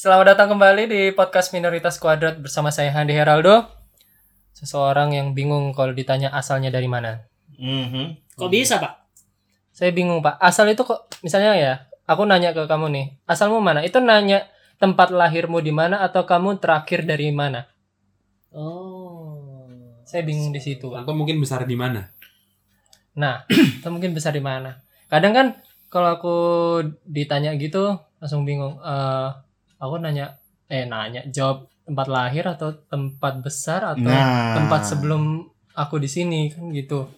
Selamat datang kembali di podcast Minoritas Kuadrat bersama saya Handi Heraldo. Seseorang yang bingung kalau ditanya asalnya dari mana. Mhm. Kok bisa pak? Saya bingung pak, asal itu kok misalnya ya, aku nanya ke kamu nih, asalmu mana? Itu nanya tempat lahirmu di mana atau kamu terakhir dari mana? Oh. Saya bingung di situ. Pak. Atau mungkin besar di mana? Nah, itu mungkin besar di mana? Kadang kan kalau aku ditanya gitu langsung bingung. Eh, aku nanya, eh nanya jawab tempat lahir atau tempat besar atau Nah. tempat sebelum aku di sini kan gitu.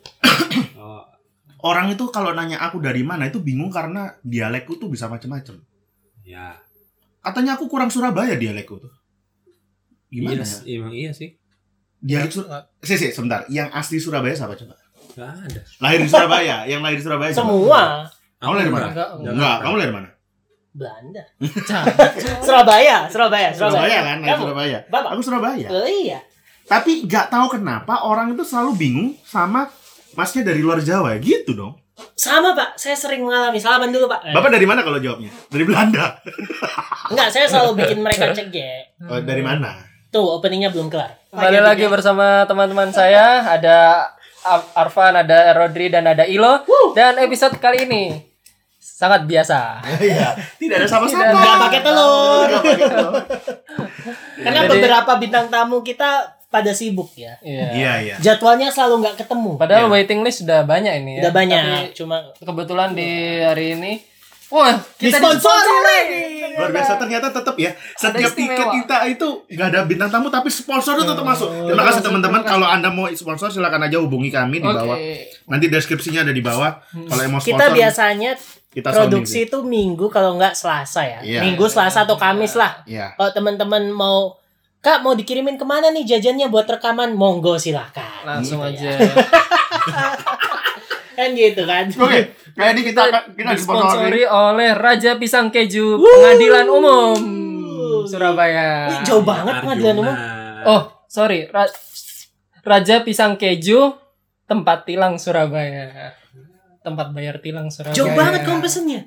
Oh, Orang itu kalau nanya aku dari mana itu bingung karena dialekku tuh bisa macam-macam. ya. Katanya aku kurang Surabaya dialekku tuh. Gimana Iya, ya? emang iya sih. Dialek Sur Sih, sih, sebentar. Yang asli Surabaya siapa coba? Gak ada. Lahir di Surabaya. Yang lahir di Surabaya? Semua Kamu lahir di mana? Enggak, enggak. Enggak, kamu lahir di mana? Belanda. Surabaya, Surabaya, Surabaya. Surabaya kan, Kamu? Surabaya. Bapak. Aku Surabaya. Oh, iya. Tapi nggak tahu kenapa orang itu selalu bingung sama masnya dari luar Jawa gitu dong. Sama pak, saya sering mengalami. Salaman dulu pak. Bapak dari mana kalau jawabnya? Dari Belanda. Enggak, saya selalu bikin mereka cek ya. Oh, dari mana? Tuh, openingnya belum kelar. Kembali lagi bersama teman-teman saya ada Ar- Arfan, ada Rodri dan ada Ilo. Dan episode kali ini sangat biasa. Iya, tidak ada sama-sama. Nggak pakai telur. Nggak pakai telur. Karena Jadi- beberapa bintang tamu kita pada sibuk ya. Iya. Iya, iya. Jadwalnya selalu nggak ketemu. Padahal Iya. waiting list sudah banyak ini ya. Udah banyak, Tapi cuma kebetulan di hari ini Wah, kita Disponsori lagi. Luar biasa ternyata tetap ya setiap tiket kita itu nggak ada bintang tamu tapi sponsor itu tetap masuk. Terima kasih teman-teman. Kalau anda mau sponsor silakan aja hubungi kami di bawah. Nanti deskripsinya ada di bawah. Kalau yang mau sponsor kita biasanya kita produksi itu minggu kalau nggak Selasa ya. Iya. Minggu, Selasa atau Kamis lah. Iya. Kalau teman-teman mau Kak mau dikirimin ke mana nih jajannya buat rekaman? Monggo silahkan. Langsung Gitu aja. Kan gitu kan. Oke, kayak ini kita akan kita disponsori. Oleh Raja Pisang Keju Pengadilan Umum Surabaya. Wih, jauh banget pengadilan umum. Oh, sorry. Ra- Raja Pisang Keju tempat tilang Surabaya. Tempat bayar tilang Surabaya. Jauh banget kamu pesennya.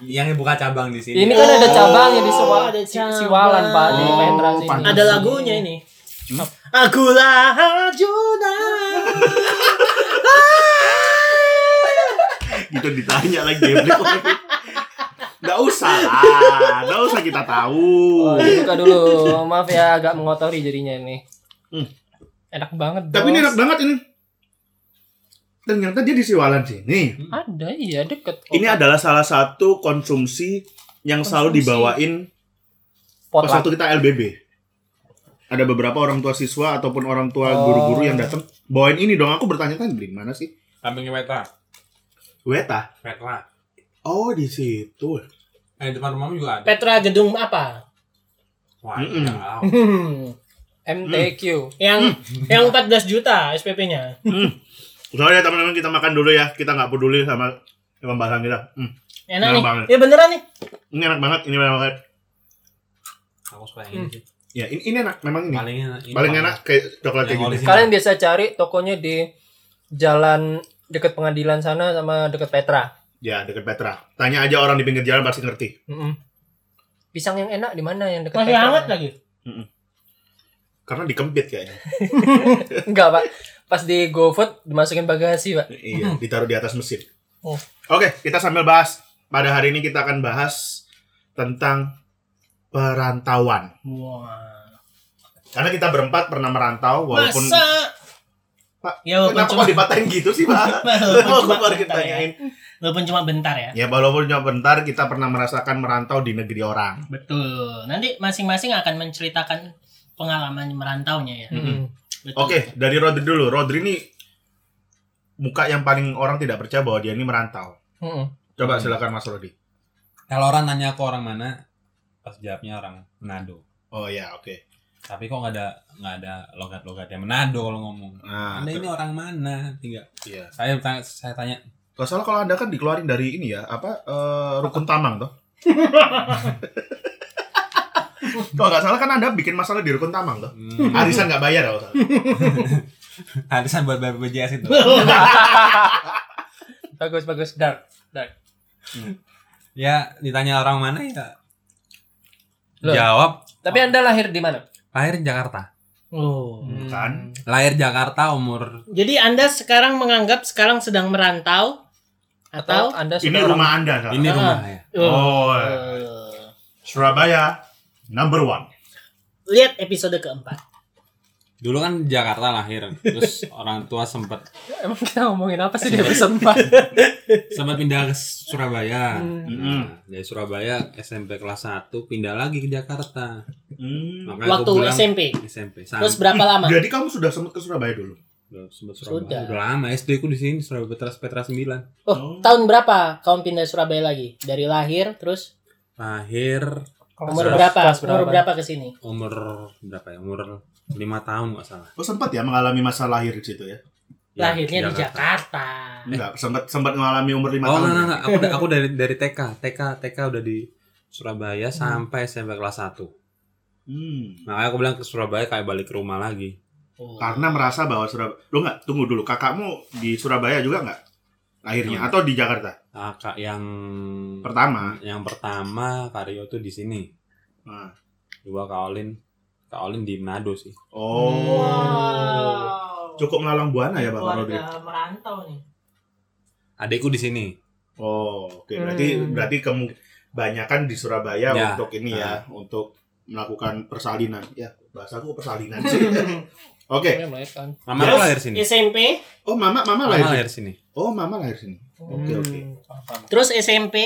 Yang buka cabang di sini. Ini kan ada Oh, cabangnya di Suwa- ada cabang. Siwalan Pak di Oh, Petra sini. pantas. Ada lagunya ini. Hmm? Akulah Arjuna. Gitu ditanya lagi geblek lagi. Nggak usah lah, nggak usah kita tahu. Oh, dibuka dulu. Maaf ya agak mengotori jadinya ini. Hmm. Enak banget. Tapi Bos. ini enak banget ini. Ternyata dia di Siwalan sini. Ada iya deket. kok. Ini adalah salah satu konsumsi yang selalu Konsumsi. dibawain pas potluck. waktu kita LBB. Ada beberapa orang tua siswa ataupun orang tua Oh. guru-guru yang datang bawain ini dong. Aku bertanya-tanya beli mana sih? Sampingnya Petra. Weta. Petra. Oh di situ. Eh, di depan rumahmu juga ada. Petra gedung apa? Wah, tahu. Hmm. MTQ. yang yang 14 juta SPP-nya. Soalnya teman-teman kita makan dulu ya. Kita nggak peduli sama pembahasan kita. Hmm. Enak Enak nih. banget. Ya beneran nih. Ini enak banget. Ini enak banget. Aku suka yang ini sih. Ya ini, ini enak. Memang ini. Paling enak. ini Paling enak kayak coklat kayak Yang gini. Kalian biasa cari tokonya di jalan deket pengadilan sana sama deket Petra. Ya deket Petra. Tanya aja orang di pinggir jalan pasti ngerti. Mm-mm. Pisang yang enak di mana yang deket Masih Petra? hangat lagi. Karena dikempit kayaknya. Enggak, Pak. Pas di GoFood dimasukin bagasi, Pak. iya, ditaruh di atas mesin. Oh. Oke, kita sambil bahas. Pada hari ini kita akan bahas tentang perantauan. Wah. Karena kita berempat pernah merantau walaupun Masa? Pak, Ya kenapa cuma kok dipatahin gitu sih, Pak? walaupun Mau cuma bentar ya. ditanyain. Walaupun cuma bentar ya. Ya walaupun cuma bentar kita pernah merasakan merantau di negeri orang. Betul. Nanti masing-masing akan menceritakan pengalaman merantaunya ya. Betul. Oke, dari Rodri dulu. Rodri ini muka yang paling orang tidak percaya bahwa dia ini merantau. Mm-mm. Coba Hmm. silakan Mas Rodi. Kalau orang nanya aku orang mana, pas jawabnya orang Manado. Oh ya, oke. Tapi kok nggak ada nggak ada logat-logatnya Manado kalau ngomong. Nah, Anda ini orang mana? Tinggal iya. saya tanya, saya tanya Kalau salah kalau Anda kan dikeluarin dari ini ya, apa eh, rukun tamang toh? kalau nggak salah kan Anda bikin masalah di rukun tamang toh? hmm, Arisan nggak bayar kalau salah. arisan buat bayar BPJS itu. Bagus, bagus. Dark. Dark. ya ditanya orang mana ya Loh. Jawab Tapi Anda lahir di mana? Lahir di Jakarta. Oh. Bukan. Lahir Jakarta umur Jadi Anda sekarang menganggap sekarang sedang merantau Atau atau Anda Ini sudah orang rumah Anda. Kak. ini Ah. rumah ya. Oh, Eh, Surabaya number one. lihat episode keempat. Dulu kan di Jakarta lahir, terus orang tua sempat Emang kita ngomongin apa sih di episode 4? sempat pindah ke Surabaya. Hmm. Nah, dari Surabaya SMP kelas 1 pindah lagi ke Jakarta. Hmm. Makanya Waktu bilang SMP. SMP. Terus berapa lama? Jadi kamu sudah sempat ke Surabaya dulu? Udah, sempat Surabaya. Sudah. Udah lama SD ku di sini Surabaya Petra Petra 9. Oh, tahun berapa kamu pindah Surabaya lagi? Dari lahir terus Lahir umur Kelas berapa? kelas Umur berapa ke sini? umur berapa ya? Umur 5 tahun nggak salah. Oh sempat ya mengalami masa lahir di situ ya? Ya, Lahirnya di Jakarta. Enggak, sempat sempat mengalami umur lima Oh tahun. enggak, ya? enggak, enggak. Aku, aku dari dari TK, TK, TK udah di Surabaya sampai SMP kelas 1. Hmm. Makanya aku bilang ke Surabaya kayak balik ke rumah lagi. Oh. Karena merasa bahwa Surabaya. Lu nggak tunggu dulu. Kakakmu di Surabaya juga nggak? Lahirnya Hmm. atau di Jakarta? Kakak yang Pertama. yang pertama Karyo tuh di sini. Nah. Dua Kak Olin. Kak Olin di Manado sih. Oh. Wow. Cukup melalang buana ya Bapak Rodri. Keluarga merantau nih. Adekku di sini. Oh, oke. Berarti Hmm. berarti kemungkinan banyakan di Surabaya Ya. untuk ini ya, untuk melakukan persalinan. Ya, bahasaku persalinan sih. Oke. Yang melahirkan. Mama Terus aku lahir sini. SMP, Oh, mama mama Mama lahir. lahir sini? Oh, mama lahir sini. Oke, Hmm, oke. paham. terus SMP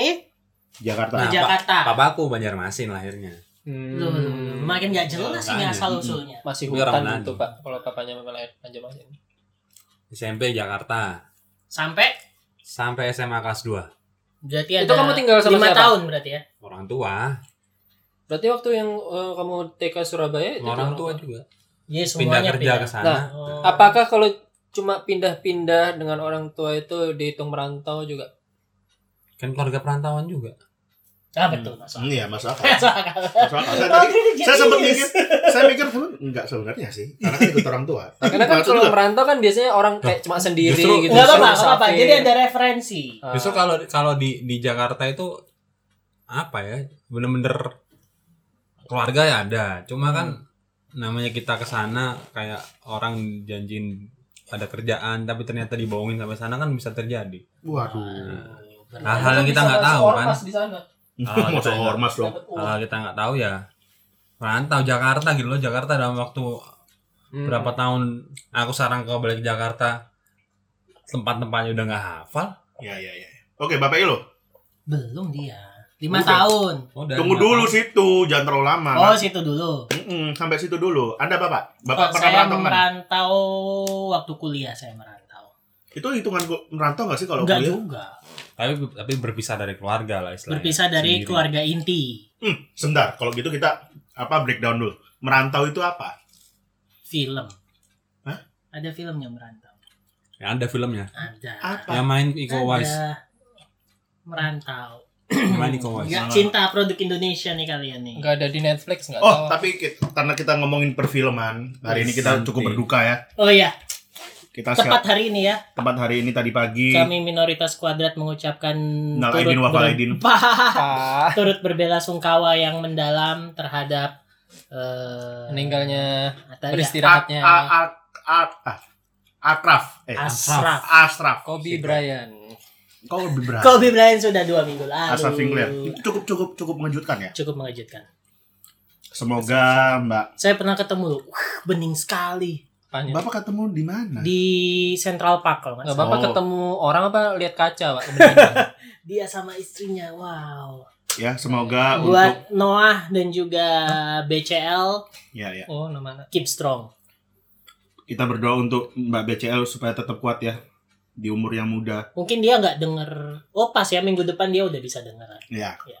Jakarta. Nah, Jakarta. Papaku Banjarmasin lahirnya. Hmm. Loh, loh, loh, makin gak jelas ini Makanya. asal usulnya. Masih hutan itu pak kalau papanya melahir Banjarmasin. SMP Jakarta. Sampai Sampai SMA kelas 2. berarti Itu ada kamu tinggal sama lima siapa? tahun berarti ya. Orang tua. Berarti waktu yang eh, kamu TK Surabaya itu Orang tua juga. Iya Pindah semuanya kerja ke sana. Nah, Oh. Apakah kalau cuma pindah-pindah dengan orang tua itu dihitung merantau juga? Kan keluarga perantauan juga. Ah betul masuk. Hmm, iya, masuk akal. Masuk akal. Masuk akal. Saya, Oh, tadi- saya sempat mikir, saya mikir enggak sebenarnya sih, karena kan ikut orang tua. Tapi Karena kan maksud kalau merantau kan biasanya orang kayak cuma sendiri Justru- gitu. Enggak apa-apa, enggak apa-apa. Jadi ada referensi. Ah. Justru kalau kalau di di Jakarta itu apa ya? Bener-bener keluarga ya ada. Cuma kan namanya kita ke sana kayak orang janjiin ada kerjaan tapi ternyata dibohongin sampai sana kan bisa terjadi. waduh. Hal-hal yang kita nggak tahu kan. Di sana. Masuk kita- ormas dong. Kalau kita nggak tahu ya merantau Jakarta gitu loh. Jakarta dalam waktu Hmm. berapa tahun aku sekarang ke balik Jakarta tempat-tempatnya udah nggak hafal. Ya, ya, ya. Oke, Bapak Ilo. Belum dia. Lima Bukan. tahun. Oh, Tunggu dulu tahu. situ, jangan terlalu lama. Oh, situ dulu. Mm-mm, sampai situ dulu. Anda Bapak? Bapak Oh, pernah saya merantau merantau waktu kuliah saya merantau. Itu hitungan merantau nggak sih kalau Enggak kuliah? juga. Tapi tapi berpisah dari keluarga lah istilahnya. Berpisah dari Sendiri. keluarga inti. Hmm, sebentar. Kalau gitu kita apa breakdown dulu. Merantau itu apa? Film. Hah? Ada filmnya merantau. Ya, ada filmnya. Ada. Apa? Yang main Iko Uwais. Merantau. Yang main Iko Uwais. Enggak cinta produk Indonesia nih kalian nih. Nggak ada di Netflix nggak Oh, tahu. tapi ki- karena kita ngomongin perfilman, hari ini kita cukup berduka ya. Oh iya, Kita tepat siap hari ini ya. tempat hari ini tadi pagi. Kami minoritas kuadrat mengucapkan Nal turut, ber-. Ah, turut berbela sungkawa yang mendalam terhadap eh meninggalnya atau ya, beristirahatnya A- a- a- a- ah, Akraf. Eh, Ashraf. Ashraf. Kobe Bryant. Kau lebih berat. Kobe Bryant sudah dua minggu lalu. Ashraf Sinclair. Cukup cukup cukup mengejutkan ya. Cukup mengejutkan. Semoga Mbak Saya pernah ketemu, wah, bening sekali Apanya? Bapak ketemu di mana? di Central Park kalau nggak salah. bapak Oh. ketemu orang apa lihat kaca pak? Dia sama istrinya, wow. Ya, semoga untuk Buat Noah dan juga BCL, ya ya. oh nama keep strong. Kita berdoa untuk Mbak BCL supaya tetap kuat ya di umur yang muda. Mungkin dia nggak denger. Oh pas ya minggu depan dia udah bisa denger. Ya. Ya.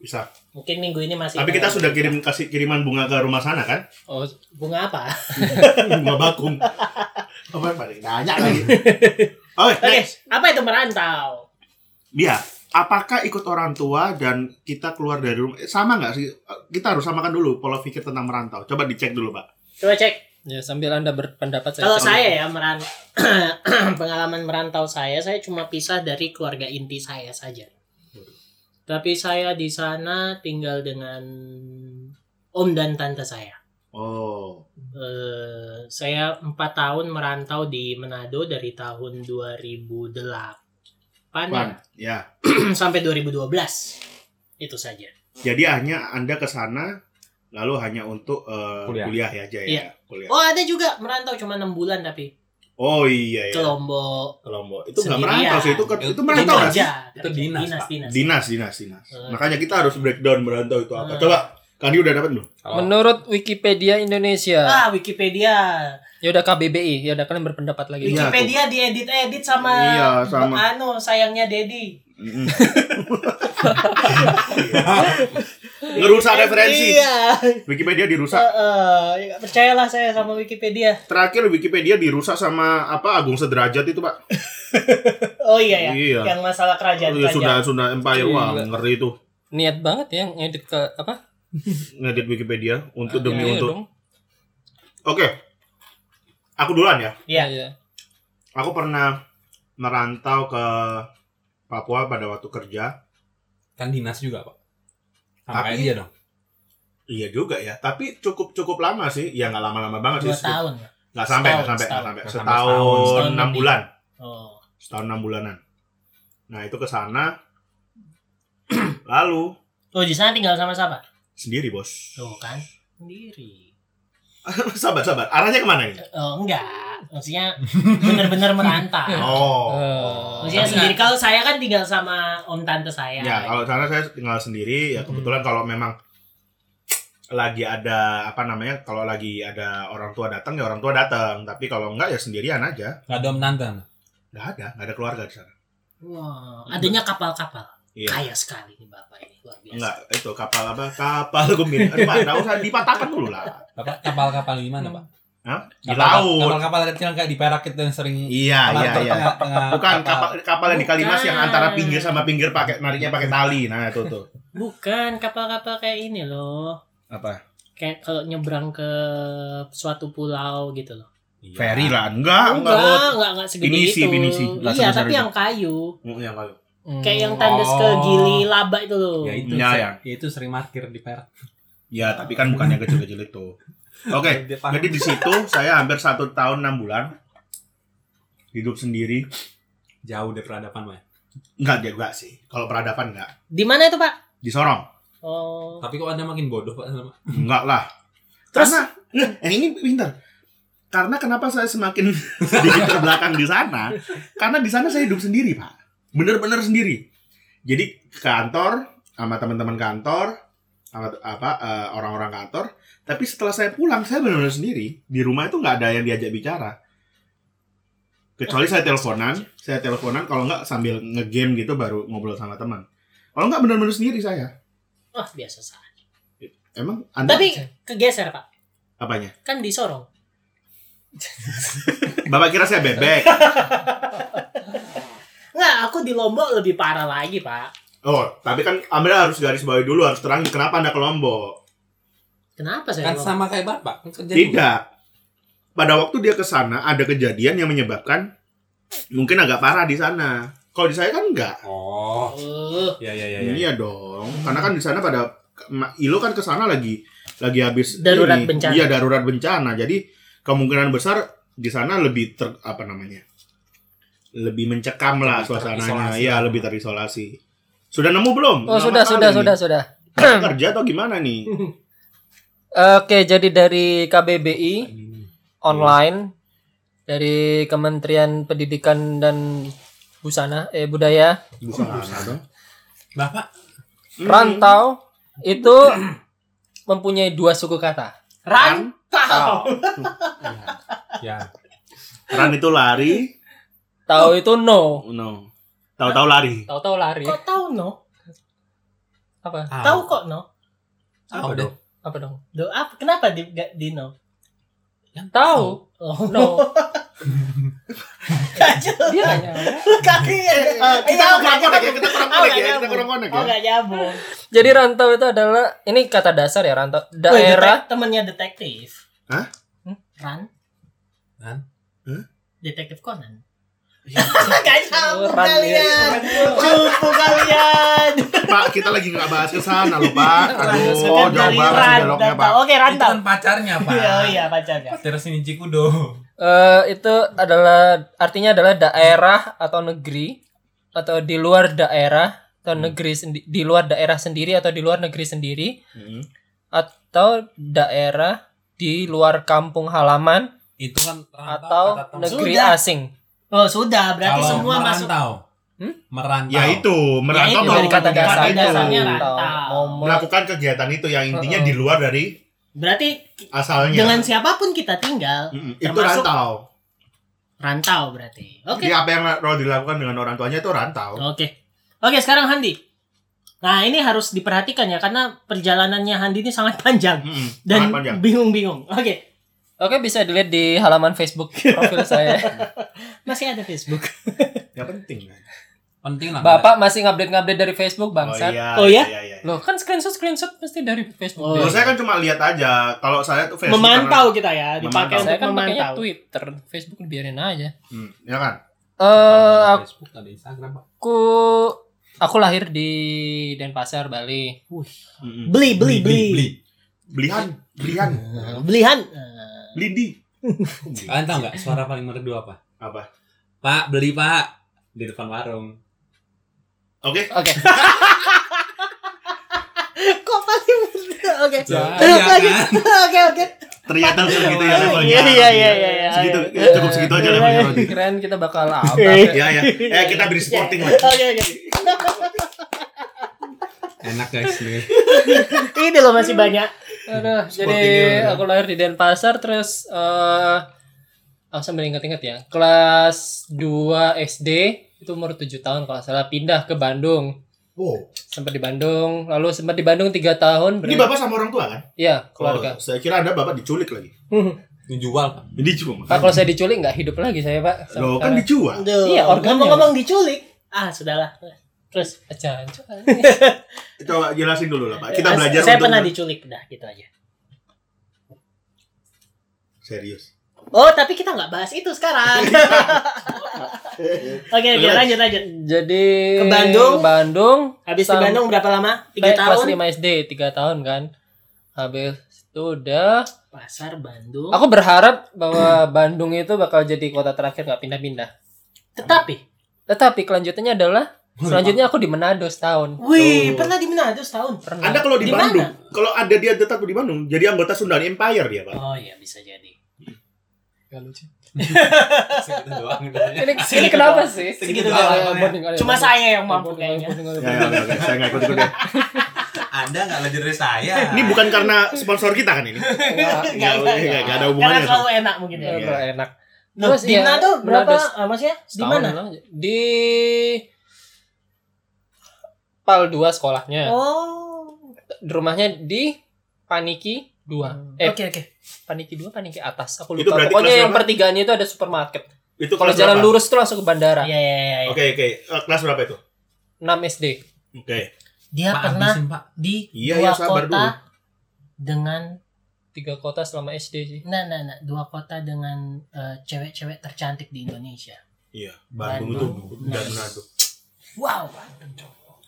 Bisa. Mungkin minggu ini masih. Tapi kita sudah kirim kasih kiriman bunga ke rumah sana kan? Oh bunga apa? bunga bakung. Apa paling nanya lagi? Oke, Oke, next. apa itu merantau? Dia, apakah ikut orang tua dan kita keluar dari rumah sama nggak sih? Kita harus samakan dulu pola pikir tentang merantau. Coba dicek dulu, Pak. Coba cek. ya sambil anda berpendapat saya. Kalau cek. saya ya meran pengalaman merantau saya, saya cuma pisah dari keluarga inti saya saja. Tapi saya di sana tinggal dengan om dan tante saya. Oh. Eh, saya empat tahun merantau di Manado dari tahun 2008 Pan. Ya. sampai 2012 itu saja. Jadi hanya Anda ke sana lalu hanya untuk eh, Kuliah. kuliah. ya aja ya. Iya. Kuliah. Oh ada juga merantau cuma enam bulan tapi Oh iya ke ya. Lombok Ke Lombok. Itu nggak merantau sih, itu ke- Itu merantau kerja Itu dinas, dinas dinas Dinas, dinas, dinas. Eh. Makanya kita harus breakdown merantau itu apa. Eh. Coba, Kandi udah dapat belum? Menurut Wikipedia Indonesia. ah Wikipedia Ya udah KBBI, ya udah kalian berpendapat lagi. Iya, Wikipedia diedit edit sama Iya, sama. anu sayangnya Dedi. Ngerusak referensi. iya Wikipedia dirusak. eh, ya, percayalah saya sama Wikipedia Terakhir Wikipedia dirusak sama apa Agung Sederajat itu, Pak. oh iya ya Iya. yang masalah kerajaan Oh, iya, sudah sudah Empire wah Gila. ngeri itu Niat banget ya ngedit ke apa? ngedit Wikipedia untuk demi Iya untuk. Oke. Aku duluan ya. Iya. Iya. Aku pernah merantau ke Papua pada waktu kerja. kan dinas juga, Pak. Tapi- dia dong. Iya juga ya, tapi cukup cukup lama sih. Ya nggak lama-lama banget dua sih. tahun Nggak sampai, nggak sampai, nggak setahun. sampai. Nggak sampai Setahun enam bulan, oh setahun enam bulanan. Nah itu ke sana, lalu oh di sana tinggal sama siapa sendiri bos. tuh kan sendiri sabar sabar, arahnya ke mana ini? oh enggak maksudnya bener-bener merantau. Oh. Maksudnya Tapi sendiri kalau saya kan tinggal sama om tante saya. Ya kalau sana saya tinggal sendiri ya kebetulan kalau memang lagi ada apa namanya kalau lagi ada orang tua datang ya orang tua datang. Tapi kalau enggak ya sendirian aja. Enggak ada om tante. nggak ada nggak ada keluarga di sana. Wah, adanya kapal-kapal. Iya. Kaya sekali nih bapak ini luar biasa. Enggak itu kapal apa? Kapal gembira. Aduh pak nggak usah dipatahkan dulu lah. Bapak kapal-kapal gimana, Pak? Hah? di Kapal- laut Kapal-kapal kecil kayak di Perak itu yang sering iya iya iya tengah bukan kapal kapal yang di Kalimas yang antara pinggir sama pinggir pakai nariknya pakai tali nah itu tuh bukan kapal-kapal kayak ini loh apa kayak kalau nyebrang ke suatu pulau gitu loh Iya. ferry lah enggak enggak enggak enggak enggak segede Pinisi, itu pinisi. Nggak iya tapi itu. yang kayu Oh, yang kayu hmm. kayak yang tandas ke Oh. gili laba itu loh Ya itu, Ya, ya. ya itu sering parkir di Perak. ya tapi kan bukan yang kecil-kecil itu oke parkir. Jadi di situ saya hampir satu tahun enam bulan hidup sendiri. jauh dari peradaban, Pak. Enggak juga sih. Kalau peradaban enggak. di mana itu pak Di Sorong. oh Tapi kok Anda makin bodoh, Pak? Enggak lah. Terus- Karena Nggak, eh, ini pintar. Karena kenapa saya semakin sedikit terbelakang di sana? Karena di sana saya hidup sendiri, Pak. Bener-bener sendiri. Jadi ke kantor sama teman-teman kantor sama apa eh, orang-orang kantor. Tapi setelah saya pulang, saya benar-benar sendiri. Di rumah itu nggak ada yang diajak bicara. Kecuali saya teleponan, saya teleponan kalau nggak sambil ngegame gitu baru ngobrol sama teman. Kalau nggak benar-benar sendiri saya. wah biasa saja Emang Anda tapi kegeser pak apanya? kan di Sorong Bapak kira saya bebek? Nggak, aku di Lombok lebih parah lagi pak Oh, tapi kan Anda harus garis bawahi dulu, harus terang kenapa Anda ke Lombok. Kenapa saya Kan sama kayak Bapak, kan kerja juga. Tidak. Pada waktu dia ke sana ada kejadian yang menyebabkan mungkin agak parah di sana. Kalau di saya kan enggak. Oh. Oh, Ya ya ya ya. Iya dong. Karena kan di sana pada Ilo kan ke sana lagi lagi habis Darurat ini. bencana. Iya, darurat bencana. Jadi kemungkinan besar di sana lebih ter apa namanya? Lebih mencekam lah Lebih suasananya. Iya, lebih terisolasi. Sudah nemu belum? Oh, Lama sudah, sudah, nih. sudah, sudah. Kerja atau gimana nih? Oke, jadi dari KBBI online dari Kementerian Pendidikan dan Busana eh budaya Busana. Bapak rantau itu mempunyai dua suku kata. rantau ya. Ran itu lari, Tahu itu no. no. Tahu-tahu lari. Tahu-tahu lari. kok tahu no Apa? tahu kok no Apa dong? Apa dong? Do, apa kenapa di, gak di no Tahu. oh No. kacau Dia nanya. kaki ya Eh, kita kurang konek ya, kita kurang Oh, konek nggak ya, kita nyambung. kurang konek oh ya. gak nyambung Jadi rantau itu adalah ini kata dasar ya rantau. Wih, Daerah detek- temennya detektif Hah? Hmm? Ran Ran? Hah? detektif Conan Gak nyambung Keren, ya. kalian. Cupu kalian. Pak, kita lagi nggak bahas ke sana loh, Pak. Aduh, Sekedar jauh banget dialognya. Pak. Oke, Itu rantau. kan pacarnya, Pak. Oh iya, pacarnya. Terus ini Cikudo. Eh, itu adalah artinya adalah daerah atau negeri atau di luar daerah atau negeri sendi- di luar daerah sendiri atau di luar negeri sendiri Hmm. atau daerah di luar kampung halaman Itu kan rantau atau negeri Sudah. asing. Oh, sudah. Berarti Kalau semua masuk. merantau. Hmm? Merantau. Ya itu, merantau itu mau dari kata kegiatan dasarnya itu. rantau. melakukan kegiatan itu yang intinya Uh-uh. di luar dari Berarti asalnya. dengan siapa pun kita tinggal, Mm-mm, itu termasuk- rantau. rantau berarti. Oke. Jadi apa yang Rol dilakukan dengan orang tuanya itu rantau. Oke. Oke, sekarang Handi. Nah, ini harus diperhatikan ya karena perjalanannya Handi ini sangat panjang Mm-mm, dan sangat panjang. bingung-bingung. Oke, Oke bisa dilihat di halaman Facebook profil saya. masih ada Facebook. Ya penting. kan? Penting lah. Bapak masih ngupdate-ngupdate dari Facebook Oh bangsat. iya. Oh, iya? iya, iya. Loh kan screenshot screenshot pasti dari Facebook. Oh. Loh, saya kan cuma lihat aja. Kalau saya tuh Facebook memantau kita ya, dipakai Memantau. saya untuk kan pakainya memantau. Twitter, Facebook biarin aja. karena- Hmm, ya kan? Eh aku Facebook ada Instagram, Pak. aku lahir di Denpasar, Bali. Mm-mm. Beli, beli, beli. Belihan, belihan, Nah, Belihan. Lidi. Kalian tahu nggak suara paling merdu apa? Apa? Pak, beli Pak di depan warung. Oke. Oke. Kok paling muda? Oke. Ya, iya lagi. kan? Oke, oke. Ternyata segitu ya levelnya. Iya, iya, iya, iya, iya. Segitu, Iya. cukup segitu aja levelnya. Rodi. Keren kita bakal apa? Ya ya. Eh kita beri sporting lah. Oke, oke. Enak guys nih. Ini loh masih banyak. Aduh, jadi udah. aku lahir di Denpasar terus eh aku sambil ingat-ingat ya. Kelas 2 SD itu umur 7 tahun kalau salah pindah ke Bandung. Oh. Sempat di Bandung, lalu sempat di Bandung 3 tahun. Ini bapak sama orang tua kan? Iya, keluarga. Oh, saya kira anda bapak diculik lagi. Dijual, Pak. Ini cuma. Pak kalau saya diculik nggak hidup lagi saya pak. Lo kan dijual. Iya, organnya. ngomong-ngomong diculik. Ah, sudahlah. Terus Aja, Coba jelasin dulu lah pak. Kita belajar Saya untuk pernah diculik, udah gitu aja. serius. Oh, tapi kita nggak bahas itu sekarang. Oke, oke, lanjut, lanjut. Jadi Ke Bandung? Ke Bandung. Habis di Bandung berapa lama? Tiga kelas tahun. 5 SD, 3 tahun kan. Habis itu udah Pasar Bandung. Aku berharap bahwa Bandung itu bakal jadi kota terakhir nggak pindah-pindah. Tetapi, Tetapi kelanjutannya adalah selanjutnya aku di Manado setahun. wih, Oh. pernah di Manado setahun. Pernah. Anda kalau di, Di mana? Bandung, kalau ada dia tetap di Bandung, jadi anggota Sundan Empire dia pak. Oh iya, bisa jadi. Nggak lucu. Segitu doang. Ini, ini kenapa sih? Segitu doang. Cuma saya yang mampu kayaknya. Ya, ya, ya, saya nggak ikut ikut ya. Anda nggak belajar dari saya. Ini bukan karena sponsor kita kan ini? Nggak, Nggak, Nggak, nggak, nggak, nggak. nggak ada Karena hubungannya. selalu enak mungkin ya. enak. Loh, Terus di Manado berapa? Maksudnya di mana? Di Pal 2 sekolahnya. Oh. Di rumahnya di Paniki 2. Eh, Oke, oke. Paniki 2, Paniki atas. Aku Itu lupa. Pokoknya yang pertigaannya itu ada supermarket. Itu Kalau jalan berapa? lurus tuh langsung ke bandara. Iya, iya, iya. iya. Oke oke. Eh, Kelas berapa itu? 6 SD. Oke. Dia Pak, pernah habisin, Pak. di Iya, dua sabar kota dulu. dengan Tiga kota selama SD sih. nah nah nah dua kota dengan eh, cewek-cewek tercantik di Indonesia. Iya. Bandung itu Bandung. dan Nice. Wow.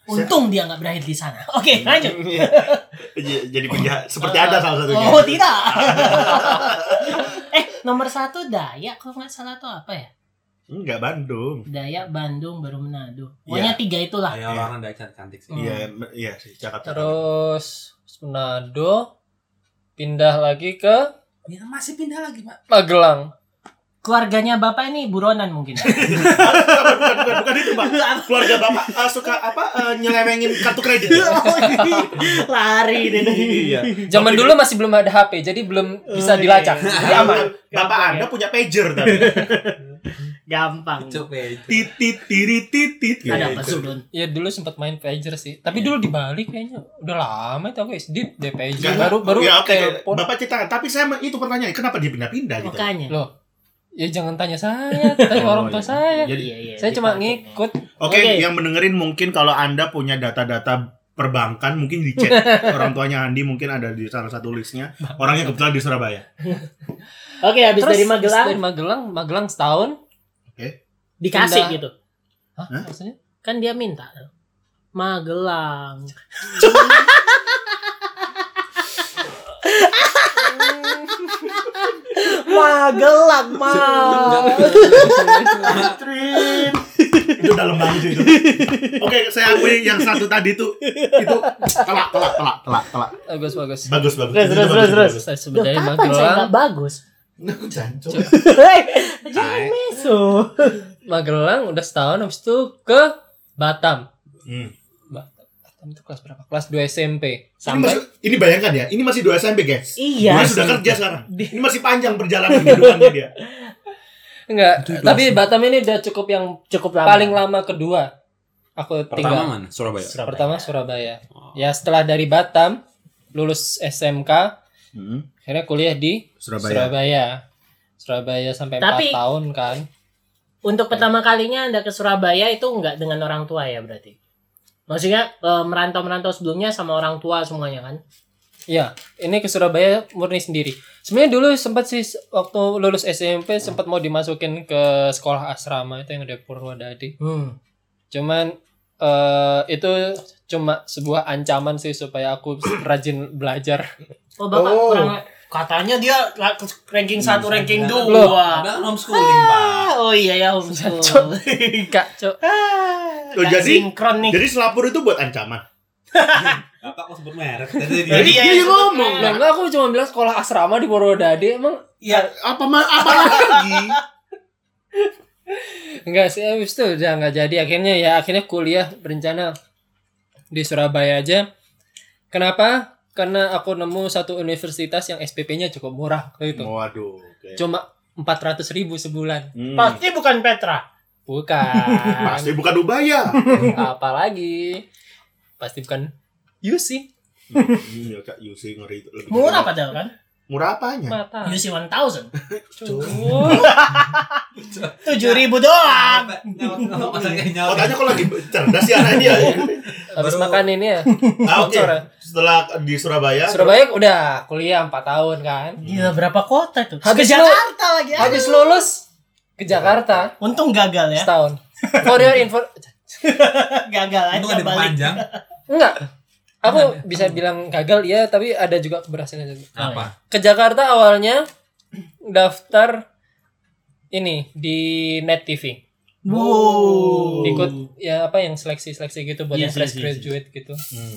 Untung dia nggak berakhir di sana. Oke, lanjut. Iya. Jadi penjahat seperti ada salah satunya. Oh tidak. eh nomor satu Dayak kalau nggak salah tuh apa ya? Enggak Bandung. Dayak, Bandung, baru Manado. Pokoknya Iya. tiga itulah. Kayak orang udah cantik sih. Hmm. Iya, iya sih cakap. Terus Manado pindah lagi ke Ya, masih pindah lagi, Pak. Magelang. Keluarganya bapak ini buronan mungkin. bukan, bukan, bukan, bukan itu, Pak. Keluarga Bapak eh, suka apa eh, nyelewengin kartu kredit. Lari deh. Iya. Zaman dulu masih belum ada HP, jadi belum bisa Oh, iya. dilacak. Jadi aman. Bapak Gampang, Anda ya. punya pager tapi. Gampang. Coba itu. Titit tirit titit. Ada apa Gitu. Sulun? Ya dulu sempat main pager sih. Tapi dulu di Bali kayaknya udah lama itu aku SD deh pager. Baru baru ya, oke. Bapak ceritakan, tapi saya itu pertanyaan, kenapa dia pindah-pindah gitu? Makanya. Loh. Ya jangan tanya saya, tanya Oh, orang tua iya. saya. Jadi Iya, iya, Saya cuma dipakai. ngikut. Oke, Oke. yang mendengerin mungkin kalau Anda punya data-data perbankan mungkin di chat orang tuanya Andi mungkin ada di salah satu listnya orangnya kebetulan di Surabaya Oke, habis Terus dari Magelang. Dari Magelang, Magelang setahun. Oke. Dikasih Pindah. gitu. Hah? Hah? Maksudnya? Kan dia minta. Magelang. Magelang, ma. Trin. itu dalam banget sih itu. Oke, saya akui yang satu tadi tuh itu telak telak telak telak telak. Bagus bagus. Bagus bagus. Terus, Itu terus, bagus, terus, itu terus. sebenarnya kapan saya Magelang. nggak bagus? Nah, jancok. Jangan meso. Magelang udah setahun habis itu ke Batam. Hmm. Itu kelas berapa? Kelas 2 SMP. Ini, Sampai masih, ini bayangkan ya, ini masih 2 SMP guys. Iya. Dia sudah kerja sekarang. Ini masih panjang perjalanan kehidupannya dia. enggak, tapi Batam ini udah cukup yang Cukup lama. paling lama kedua. Aku Pertama tinggal. mana? Surabaya. Surabaya. Pertama Surabaya. Oh. Ya setelah dari Batam lulus SMK, Hmm. akhirnya kuliah di Surabaya. Surabaya. Surabaya sampai Tapi- 4 tahun kan. Untuk pertama kalinya Anda ke Surabaya itu nggak dengan orang tua ya berarti? Maksudnya eh, merantau-merantau sebelumnya sama orang tua semuanya kan? Iya, ini ke Surabaya murni sendiri. Sebenarnya dulu sempat sih waktu lulus SMP sempat mau dimasukin ke sekolah asrama itu yang ada di Purwodadi. Hmm. Cuman eh itu cuma sebuah ancaman sih supaya aku rajin belajar. Oh bapak Oh. kurang katanya dia ranking satu ranking Loh, dua. Ada homeschooling, Pak. Ah, oh iya ya homeschool. Kak, Cok. Ah, Tuh, jadi- sinkron nih. Jadi selapur itu buat ancaman. Bapak kok sebut merek? Tadi Jadi dia. ya Iya, sebut ngomong. merek. Lah enggak aku cuma bilang sekolah asrama di Purwodadi emang Ya, Apa apa lagi? enggak sih habis itu udah enggak jadi akhirnya ya akhirnya kuliah berencana di Surabaya aja. Kenapa? Karena aku nemu satu universitas yang SPP-nya cukup murah waktu itu. Waduh. oke. Cuma 400 ribu sebulan. Hmm. pasti bukan Petra. Bukan. Pasti bukan Ubaya. Apalagi pasti bukan UC. Hmm, ya Kak Yusi ngeri itu lebih. Murah padahal kan? Murah apanya? Mata. UC 1000. Cuy. Tujuh ribu doang. Oh, tanya kok lagi cerdas ya anak dia. Habis makan ini ya. Ah, Oke. Ya. Setelah di Surabaya. Surabaya udah kuliah 4 tahun kan. Gila berapa kota tuh? Habis Jakarta lagi. Habis lulus ke Jakarta Untung gagal ya. setahun. For your info gagal aja Untung ada balik. panjang. enggak. Aku bisa bilang gagal ya, tapi ada juga keberhasilan juga. Apa? Ke Jakarta awalnya daftar ini di Net TV. Wow. Ikut ya apa yang seleksi-seleksi gitu buat Iya, yang fresh iya, iya, graduate gitu. Hmm.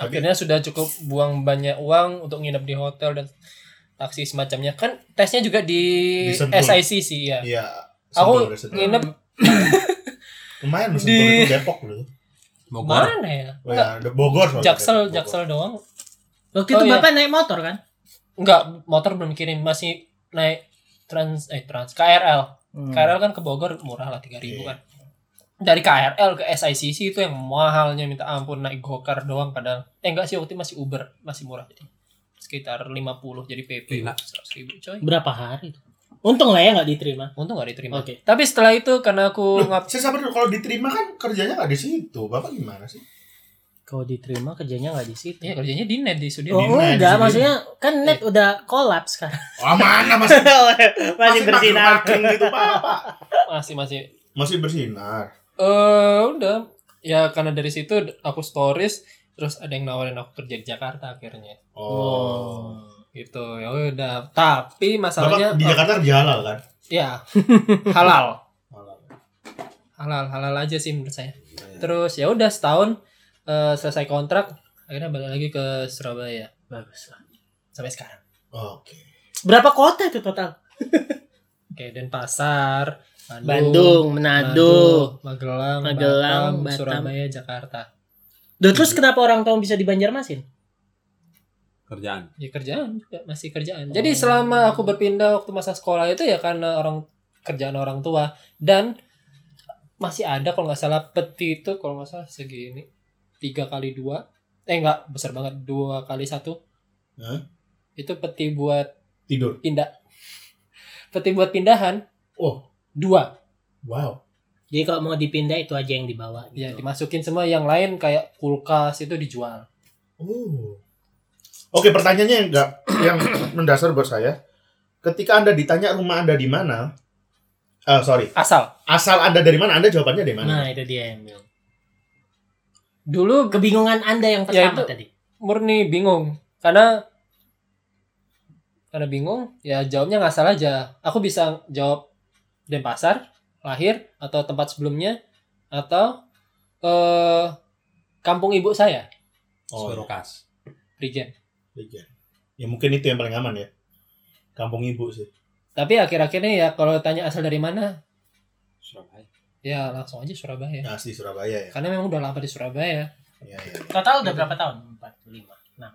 Akhirnya sudah cukup buang banyak uang untuk nginep di hotel dan taksi semacamnya. Kan tesnya juga di, Di. SIC sih ya. Iya. Aku nginep lumayan di- itu Depok loh. Bogor. mana ya? Oh, ya, Bogor soalnya. Jaksel, Depok, Jaksel doang. Waktu Oh, itu iya. Bapak naik motor kan? Enggak, motor belum kirim, masih naik trans eh trans KRL. Hmm. KRL kan ke Bogor murah lah 3000 Iya. kan. Dari KRL ke SICC itu yang mahalnya minta ampun naik gokar doang padahal eh enggak sih waktu itu masih Uber masih murah jadi sekitar 50 jadi PP Gila. 100 ribu coy Berapa hari? Untung lah ya nggak diterima. untung gak diterima Oke. tapi setelah itu karena aku ngap saya sabar dulu kalau diterima kan kerjanya nggak di situ. Bapak gimana sih? Kalau diterima kerjanya nggak di situ. ya kerjanya di net di studio Oh Di net, enggak, di maksudnya kan net udah kolaps kan. Oh, mana masih Masih bersinar. makin gitu Pak. masih masih Masih bersinar. eh udah ya karena dari situ aku stories terus ada yang nawarin aku kerja di Jakarta akhirnya Oh. gitu ya udah tapi masalahnya Bapak di Jakarta kerja halal kan? ya halal Halal. halal aja sih menurut saya terus ya udah setahun eh, selesai kontrak akhirnya balik lagi ke Surabaya Bagus lah. sampai sekarang Oke. Berapa kota itu total? oke Denpasar Bandung, Bandung, Manado. Magelang, Magelang, Batam, Batam. Surabaya Jakarta Duh, terus kenapa orang tua bisa di Banjarmasin? Kerjaan. ya kerjaan juga masih kerjaan. Jadi selama aku berpindah waktu masa sekolah itu ya karena orang kerjaan orang tua. Dan masih ada kalau nggak salah peti itu kalau nggak salah segini. Tiga kali dua. Eh nggak besar banget. Dua kali satu. Hah? itu peti buat Tidur. pindah. Peti buat pindahan. Oh, dua. Wow. Jadi kalau mau dipindah itu aja yang dibawa. ya Gitu. dimasukin semua yang lain kayak kulkas itu dijual Oh. Oke, pertanyaannya yang enggak yang mendasar buat saya. Ketika Anda ditanya rumah Anda di mana, Eh, sorry. Asal. Asal Anda dari mana? Anda jawabannya dari mana? Nah, itu dia yang bingung. Dulu Kebingungan Anda yang Ya, pertama itu- tadi. murni bingung karena karena bingung ya jawabnya nggak salah aja aku bisa jawab Denpasar lahir atau tempat sebelumnya atau eh kampung ibu saya Oh, iya. Surukas. Prigen Iya. Ya mungkin itu yang paling aman ya. Kampung ibu sih. tapi akhir-akhirnya ya kalau tanya asal dari mana Surabaya. ya langsung aja Surabaya Asli Surabaya ya. karena memang udah lama di Surabaya Iya, iya. iya. Total udah berapa tahun? 4, 5, 6.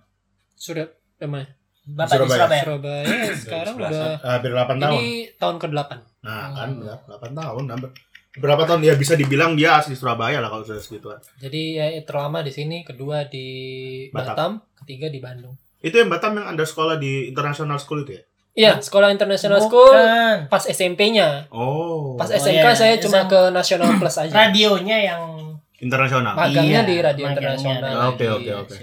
Surab namanya Bapak Surabaya. di Surabaya. Surabaya sekarang 2011. udah Hampir 8 tahun. ini tahun ke-8 Nah, Hmm. kan udah 8 tahun. Hampir. Berapa tahun ya bisa dibilang dia asli Surabaya lah kalau sudah segituan. jadi ya terlama di sini kedua di Batam. Batam ketiga di Bandung Itu yang Batam yang Anda sekolah di International School itu ya? Iya, sekolah international school Bukan. pas SMP-nya. Oh. Pas Oh, SMK iya. saya cuma ke National Plus aja. Radionya yang internasional. Magangnya Iya, di radio internasional. Oke, oke, oke.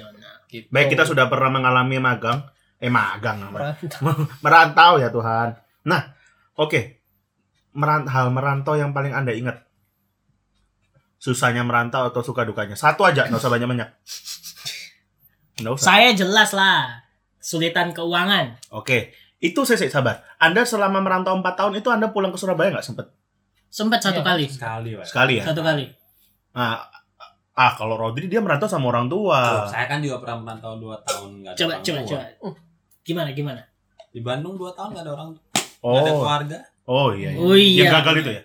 Gitu. Baik kita sudah pernah mengalami magang. Eh magang. Merantau. Merantau ya Tuhan. Nah, oke. Meran- hal merantau yang paling Anda ingat. Susahnya merantau atau suka dukanya. Satu aja, nggak usah banyak-banyak. Nggak usah. Saya jelas lah. Sulitan keuangan. Oke. Itu saya sabar. Anda selama merantau 4 tahun itu Anda pulang ke Surabaya nggak sempet? Sempat satu Iya. kali. Sekali, Pak. Sekali ya? Satu kali. Nah, ah kalau Rodri dia merantau sama orang tua. Oh, saya kan juga pernah merantau 2 tahun nggak ada Coba, orang coba, tua. coba. Uh, Gimana, gimana? Di Bandung 2 tahun nggak ada orang nggak ada Oh, keluarga. oh iya. iya. Oh iya. Yang gagal itu ya?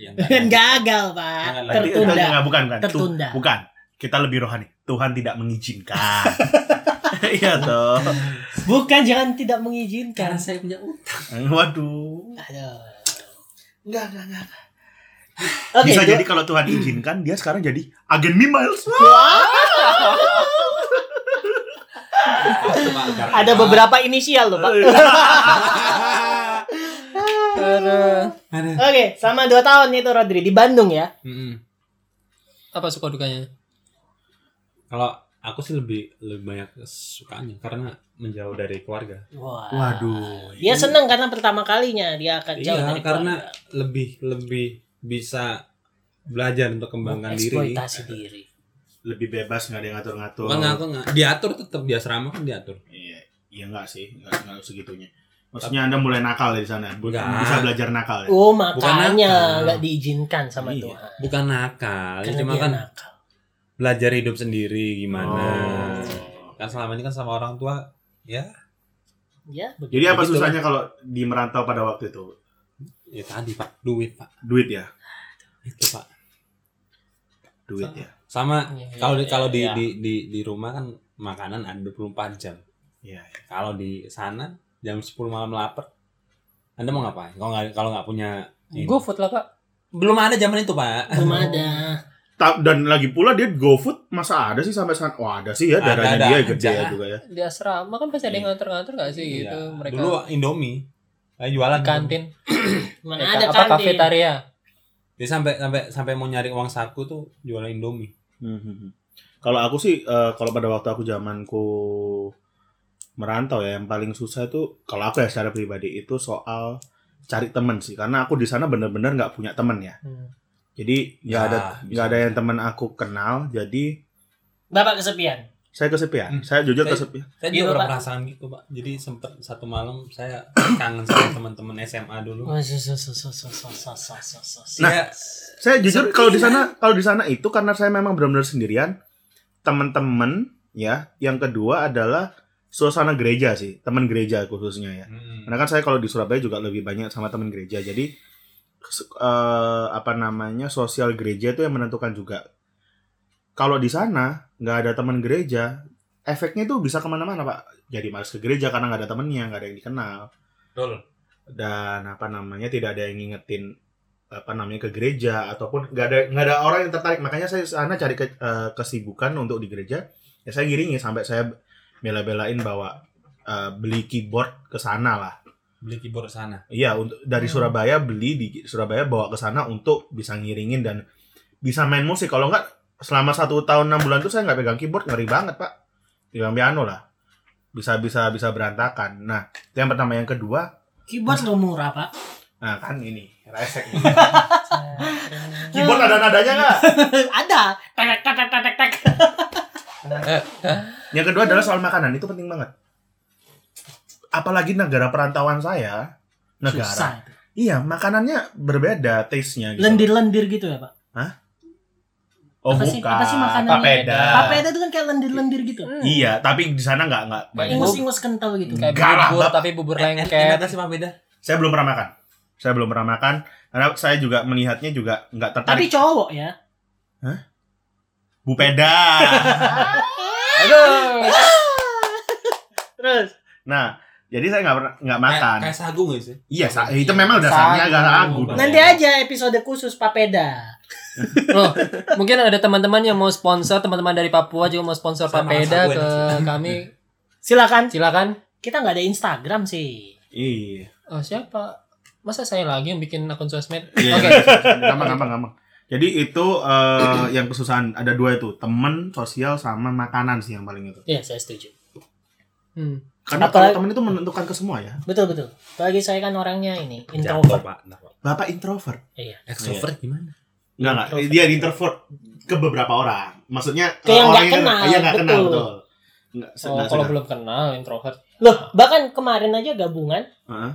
Yang Kan gagal, Pak. Berarti- Tertunda. enggak, bukan, bukan. Tuh, Tertunda. bukan. Kita lebih rohani. Tuhan tidak mengizinkan. Iya toh. Bukan, jangan tidak mengizinkan. Karena saya punya utang. Waduh. Aduh. Enggak, enggak, enggak. Oke, Bisa dua- jadi kalau Tuhan izinkan dia sekarang jadi agen Miles. ada beberapa inisial loh, Pak. Ada. Oke, sama dua tahun itu Rodri di Bandung ya. Apa suka dukanya? Kalau aku sih lebih lebih banyak sukanya karena menjauh dari keluarga. Wah. Waduh. Dia senang karena pertama kalinya dia akan jauh Iya, dari karena keluarga. lebih lebih bisa belajar untuk kembangkan diri. eksploitasi diri. Lebih bebas nggak ada yang ngatur-ngatur. Bukan aku nggak diatur tetap di asrama kan diatur. Iya, iya enggak sih, enggak, enggak segitunya. Maksudnya Anda mulai nakal di sana, Bu- Enggak. bisa belajar nakal ya. Oh, Bukan makanya nggak diizinkan sama Iya. Tuhan. Bukan nakal, Karena cuma kan nakal. belajar hidup sendiri gimana. Oh. Kan selama ini kan sama orang tua ya Ya, begitu. Jadi apa Begitu susahnya kalau di merantau pada waktu itu? Ya tadi Pak, duit Pak. Duit ya, Itu Pak. duit ya. Sama Iya, kalau di iya, kalau di, iya. di di di rumah kan makanan ada 24 jam. Iya. Kalau di sana jam 10 malam lapar. Anda mau ngapain? Kalau nggak kalau nggak punya. GoFood lah, Pak. belum ada zaman itu, Pak. belum ada. Ta- Dan lagi pula dia GoFood masa ada sih sampai sekarang? Wah ada sih ya, darahnya ada dia gede ya juga ya. Di asrama kan pasti ada yang Iya. nganter-nganter gak sih gitu Iya. mereka Dulu Indomie. Saya jualan di kantin. Mana Ya, ada apa kantin. kafetaria? Dia sampai sampai sampai mau nyari uang saku tuh jualan Indomie. Hmm. Kalau aku sih, eh, kalau pada waktu aku zamanku merantau ya, yang paling susah itu kalau aku ya secara pribadi itu soal cari temen sih, karena aku di sana bener-bener nggak punya temen ya. Hmm. Jadi nggak Ya, ada bisa. nggak ada yang temen aku kenal, jadi Bapak kesepian saya kesepian hmm. saya jujur saya, kesepian saya juga pernah perasaan gitu pak jadi sempat satu malam saya kangen sama teman-teman SMA dulu nah saya jujur kalau di sana kalau di sana itu karena saya memang benar-benar sendirian teman-teman ya yang kedua adalah suasana gereja sih teman gereja khususnya ya hmm. karena kan saya kalau di Surabaya juga lebih banyak sama teman gereja jadi uh, apa namanya sosial gereja itu yang menentukan juga kalau di sana nggak ada teman gereja, efeknya itu bisa ke mana-mana pak. Jadi malas ke gereja karena nggak ada temennya, nggak ada yang dikenal Betul. dan apa namanya tidak ada yang ngingetin apa namanya ke gereja ataupun nggak ada nggak ada orang yang tertarik makanya saya sana cari ke- eh, kesibukan untuk di gereja ya saya giringi sampai saya bela-belain bawa eh, beli keyboard ke sana lah Beli keyboard sana. iya untuk dari Hmm. Surabaya beli di Surabaya bawa ke sana untuk bisa ngiringin dan bisa main musik kalau nggak selama satu tahun enam bulan itu saya nggak pegang keyboard ngeri banget pak pegang piano lah bisa bisa bisa berantakan nah itu yang pertama yang kedua Keyboard lo murah, Pak. Nah kan ini resek. Keyboard ada nadanya nggak? Ada. Tek tek tek tek tek tek. Yang kedua adalah soal makanan itu penting banget. Apalagi negara perantauan saya, negara. Susah. Iya, makanannya berbeda taste-nya gitu. Lendir-lendir gitu ya, Pak. Oh, apa bukan. sih- apa sih makanannya? Papeda. Papeda itu kan kayak lendir-lendir gitu. Iya, tapi di sana nggak nggak banyak. Ingus-ingus kental gitu. kayak Enggak lah, bubur tapi bubur Eh, lengket Enak sih Pak Beda. Saya belum pernah makan. Saya belum pernah makan karena saya juga melihatnya juga nggak Tapi tertarik. cowok ya. Bupeda. aduh Terus nah, jadi saya nggak pernah nggak makan. Kayak, kayak sagu nggak sih? Iya, sa- itu memang dasarnya Sagu. agak dong. nanti aja episode khusus papeda. Loh, mungkin ada teman-teman yang mau sponsor, teman-teman dari Papua juga mau sponsor Sama Papeda sagu ke enak kami. Silakan. Silakan. Kita nggak ada Instagram sih. Iya. Oh, siapa? Masa saya lagi yang bikin akun sosmed? Iya, Oke. gampang, gampang, gampang. Jadi itu eh, yang kesusahan ada dua itu, temen, sosial, sama makanan sih yang paling itu. Iya, saya setuju. Hmm. Karena Apalagi- kalau temen itu menentukan ke semua ya. Betul betul. Apalagi saya kan orangnya ini Jatuh introvert. Pak. Nah, Pak. Bapak introvert. Iya. Extrovert gimana? Enggak, enggak. Introvert. Dia introvert ke beberapa orang. Maksudnya Ke yang orang nggak kenal, Iya, nggak kenal, betul. betul. Enggak, Oh, enggak kalau belum kenal introvert. Loh, bahkan kemarin aja gabungan, Heeh.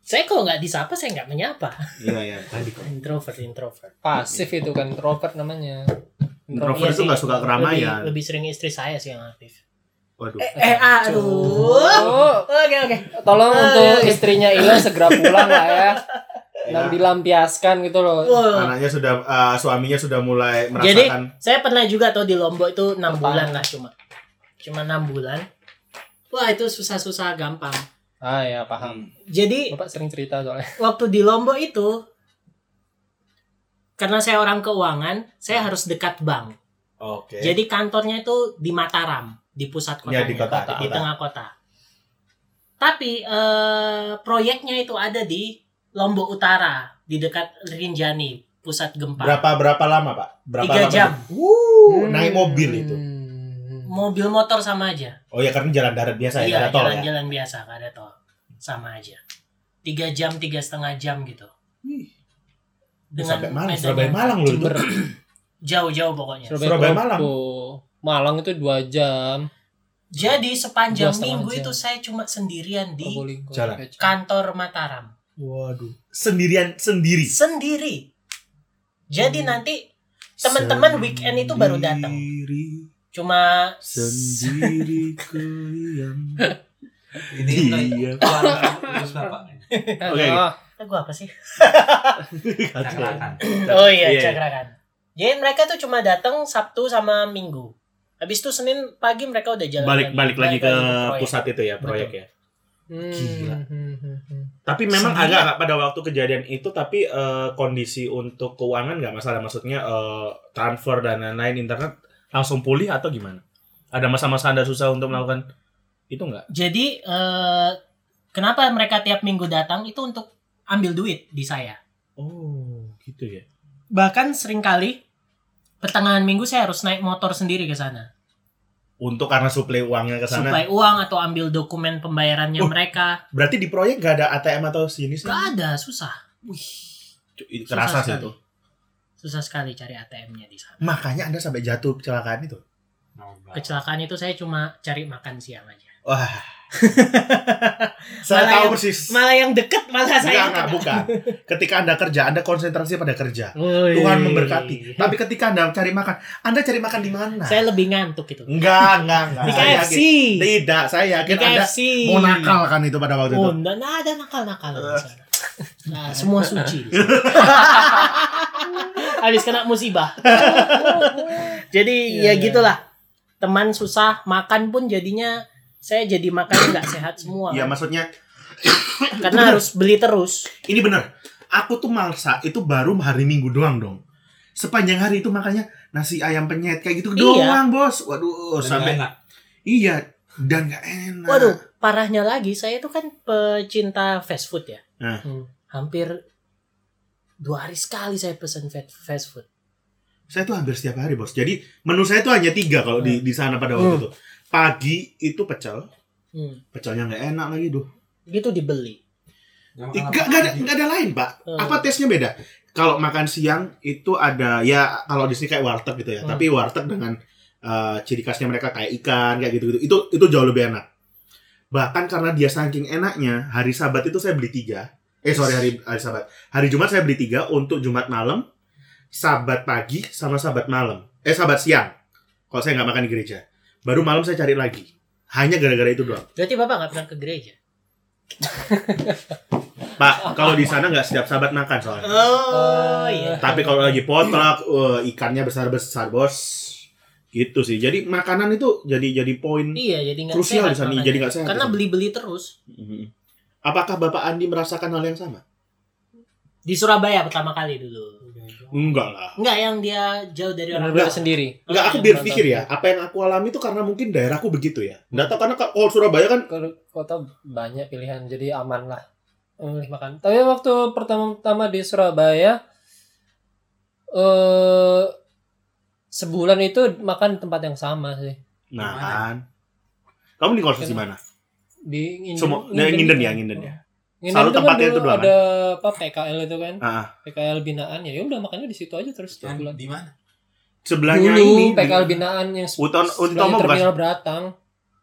saya kalau nggak disapa saya nggak menyapa. Iya, iya. Tadi kok. Introvert, introvert. Pasif itu kan introvert namanya. Introvert Iya itu nggak suka keramaian. Lebih, lebih sering istri saya sih yang aktif. Waduh. Eh, eh aduh. Oke, oke. tolong Ah, untuk iya. istrinya Ila segera pulang lah ya. Ya. Dan dilampiaskan gitu loh. Anaknya sudah eh, suaminya sudah mulai Jadi merasakan saya pernah juga tuh di Lombok itu enam Pertama. bulan lah cuma, cuma enam bulan. Wah itu susah-susah gampang. Ah ya paham. Jadi Bapak sering cerita soalnya. waktu di Lombok itu, karena saya orang keuangan, saya harus dekat bank. Oke. Jadi kantornya itu di Mataram, di pusat kota, Ya, di kota, di di kota. tengah kota. Tapi eh, proyeknya itu ada di Lombok Utara, di dekat Rinjani, pusat gempa. berapa berapa lama, Pak? Berapa Tiga lama? jam. Wuh, naik mobil itu. Hmm. Mobil motor sama aja. Oh ya karena jalan darat biasa ya, iya, nggak ada tol ya. jalan-jalan biasa, nggak ada tol. Sama aja. Tiga jam, tiga setengah jam gitu. Dengan sampai Malang, Surabaya Malang loh itu. Jauh-jauh pokoknya. Surabaya, Surabaya Malang. Malang. Itu dua jam. Jadi sepanjang minggu jam. itu saya cuma sendirian di Probolinggo. Jalan. kantor Mataram. Waduh. Sendirian sendiri. Sendiri. Jadi Hmm. nanti teman-teman weekend itu baru datang. Sendiri, Cuma Sendiri kuyang. Ini Iya. Oke. Lagu apa sih? Cakrakan. Oh iya, Iya. cakrakan. Jadi mereka tuh cuma datang Sabtu sama Minggu. Habis itu Senin pagi mereka udah jalan Balik balik lagi ke pusat itu ya proyek ya. hmm, Gila. hmm, hmm, hmm. Tapi memang agak pada waktu kejadian itu tapi eh, kondisi untuk keuangan nggak masalah maksudnya eh, transfer dan lain-lain internet langsung pulih atau gimana? Ada masa-masa anda susah untuk melakukan itu nggak? Jadi eh, kenapa mereka tiap minggu datang itu untuk ambil duit di saya. Oh gitu ya. Bahkan sering kali pertengahan minggu saya harus naik motor sendiri ke sana. Untuk karena suplai uangnya ke sana. Suplai uang atau ambil dokumen pembayarannya Oh. mereka. Berarti di proyek nggak ada ATM atau sini sih? Gak ada, susah. Kerasa Susah sih itu. Susah sekali cari ATM-nya di sana. Makanya anda sampai jatuh kecelakaan itu. Kecelakaan itu saya cuma cari makan siang aja. Wah. Saya Malah tahu yang- persis. Malah yang deket malah Enggak, saya enggak, kena. bukan. Ketika Anda kerja, Anda konsentrasi pada kerja. Woi. Tuhan memberkati. Tapi ketika Anda cari makan, Anda cari makan di mana? Saya lebih ngantuk itu. Enggak, enggak, enggak. Di Saya KFC. yakin- Tidak, saya Di yakin Anda KFC. mau nakal kan itu pada waktu itu. Oh, enggak enggak ada nakal-nakal sana. Nah, semua suci. Habis kena musibah. Jadi Iya, ya iya. gitulah. Teman susah, makan pun jadinya saya jadi makan nggak sehat semua. Iya, maksudnya Karena harus beli terus. ini benar. Aku tuh maksa itu baru hari Minggu doang dong. Sepanjang hari itu makanya nasi ayam penyet kayak gitu Iya. doang, Bos. Waduh, sampai enak. iya dan gak enak. Waduh, parahnya lagi saya itu kan pecinta fast food ya. Nah. Hmm, Hampir dua hari sekali saya pesan fa- fast food. Saya tuh hampir setiap hari, Bos. Jadi menu saya tuh hanya tiga kalau di di sana pada waktu Hmm. itu. Pagi itu pecel, Hmm, pecelnya nggak enak lagi tuh. gitu dibeli. Nggak ada nggak ada lain, Pak. Hmm. Apa tesnya beda? Kalau makan siang itu ada ya kalau di sini kayak warteg gitu ya. Hmm. Tapi warteg dengan eh, ciri khasnya mereka kayak ikan kayak gitu-gitu. Itu itu jauh lebih enak. Bahkan karena dia saking enaknya, hari Sabat itu saya beli tiga. Eh sorry hari hari Sabat. Hari Jumat saya beli tiga untuk Jumat malam, Sabat pagi sama Sabat malam. Eh Sabat siang. Kalau saya nggak makan di gereja. Baru malam saya cari lagi. Hanya gara-gara itu doang. Berarti Bapak nggak pernah ke gereja? Pak, kalau di sana nggak setiap Sabat makan soalnya. Oh, iya. Tapi kalau lagi potluck, wah, ikannya besar-besar, Bos. Gitu sih. Jadi makanan itu jadi jadi poin Iya, jadi nggak krusial sehat di sana. makanya. Jadi nggak sehat. Karena beli-beli terus. Mhm. Apakah Bapak Andi merasakan hal yang sama? Di Surabaya pertama kali dulu. Enggak lah. Enggak yang dia jauh dari orang tua. sendiri Enggak, aku Ah, berpikir ya, apa yang aku alami itu karena mungkin daerahku begitu ya. Nggak tahu karena kalau Surabaya kan kota banyak pilihan jadi aman lah memilih makan tapi waktu pertama-tama di Surabaya eh sebulan itu makan di tempat yang sama sih nah kan. Kamu di kos di mana? di Nginden, Semua nah, Nginden ya, Nginden ya. Nginden Selalu itu kan tempatnya dulu itu doang, ada apa PKL itu kan Ah, PKL binaan ya udah makannya di situ aja terus setiap bulan Di mana? sebelahnya dulu ini PKL binaan yang Uton sebelahnya Utama bukan? terminal Beratang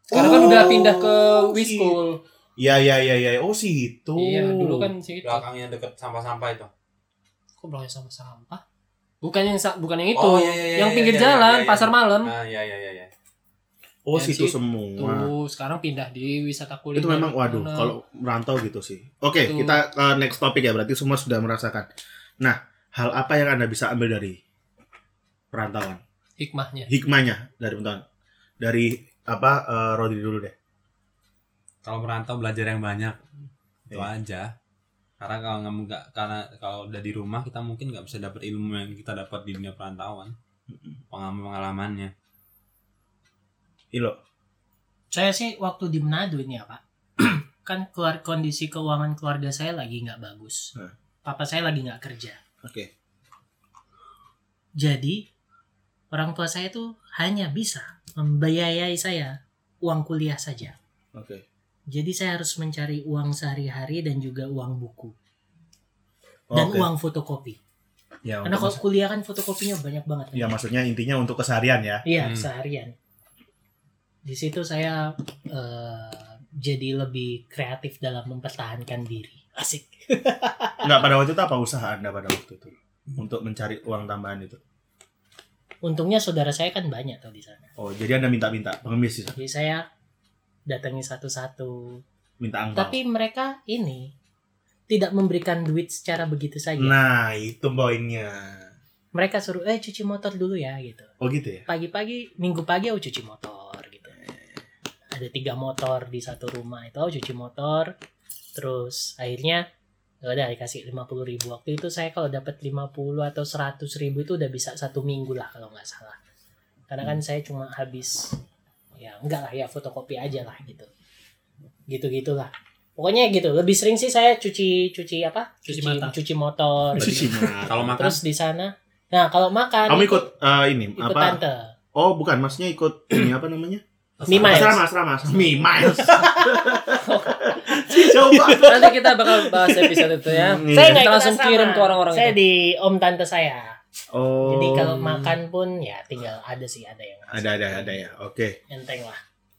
sekarang kan Oh, udah pindah ke si- Wiskul Iya iya iya iya. Oh situ. iya dulu kan situ Belakangnya deket sampah-sampah itu. kok belakangnya sama sampah bukan yang bukan yang itu Oh, iya, iya, iya, yang iya, pinggir iya, jalan iya, iya. pasar malam Nah, iya iya iya iya. Oh situ situ. semua. tuh sekarang pindah di wisata kuliner Itu memang waduh Mana? kalau merantau gitu sih. Oke, Tuh. kita ke next topik ya berarti semua sudah merasakan. Nah, hal apa yang Anda bisa ambil dari perantauan? hikmahnya Hikmahnya dari perantauan. Dari apa eh, Rodri dulu deh. Kalau merantau belajar yang banyak itu Iya. aja. Karena kalau nggak karena kalau udah di rumah kita mungkin nggak bisa dapat ilmu yang kita dapat di dunia perantauan. Pengalaman pengalamannya. Ilo. Saya sih waktu di Manado ini ya Pak. kan keluar kondisi keuangan keluarga saya lagi nggak bagus. Hmm. Papa saya lagi nggak kerja. Oke. Jadi orang tua saya tuh hanya bisa membiayai saya uang kuliah saja. Oke. Jadi saya harus mencari uang sehari-hari dan juga uang buku dan Oke. uang fotokopi. Ya, Karena kalau kuliah kan fotokopinya banyak banget. ya maksudnya intinya untuk keseharian ya. Iya, Hmm. seharian. Di situ saya eh, jadi lebih kreatif dalam mempertahankan diri. Asik. Enggak pada waktu itu apa usaha Anda pada waktu itu untuk mencari uang tambahan itu? Untungnya saudara saya kan banyak tuh di sana. Oh, jadi Anda minta-minta pengemis sih, Jadi saya datangi satu-satu. minta angpau. Tapi mereka ini tidak memberikan duit secara begitu saja. Nah, itu poinnya. Mereka suruh eh cuci motor dulu ya gitu. Oh gitu ya. Pagi-pagi, minggu pagi aku cuci motor. Ada tiga motor di satu rumah itu aku cuci motor. Terus akhirnya ya udah dikasih 50 ribu waktu itu saya kalau dapat 50 atau 100 ribu itu udah bisa satu minggu lah kalau nggak salah karena kan saya cuma habis ya enggak lah ya fotokopi aja lah gitu gitu gitulah pokoknya gitu lebih sering sih saya cuci cuci apa Cuci mata. cuci motor Cuci mata. Kalau makan terus di sana nah kalau makan Kamu ikut eh, ini ikut apa? tante Oh, bukan, maksudnya ikut ini apa namanya? Mi Miles. Asrama, asrama, asrama. Mi Miles. Jauh banget. nanti kita bakal bahas episode itu ya Hmm, saya iya. nggak Kita langsung asrama. kirim ke orang-orang saya itu. di om tante saya Oh. jadi kalau makan pun ya tinggal ada sih ada yang ada ada ada ya. Oke. enteng lah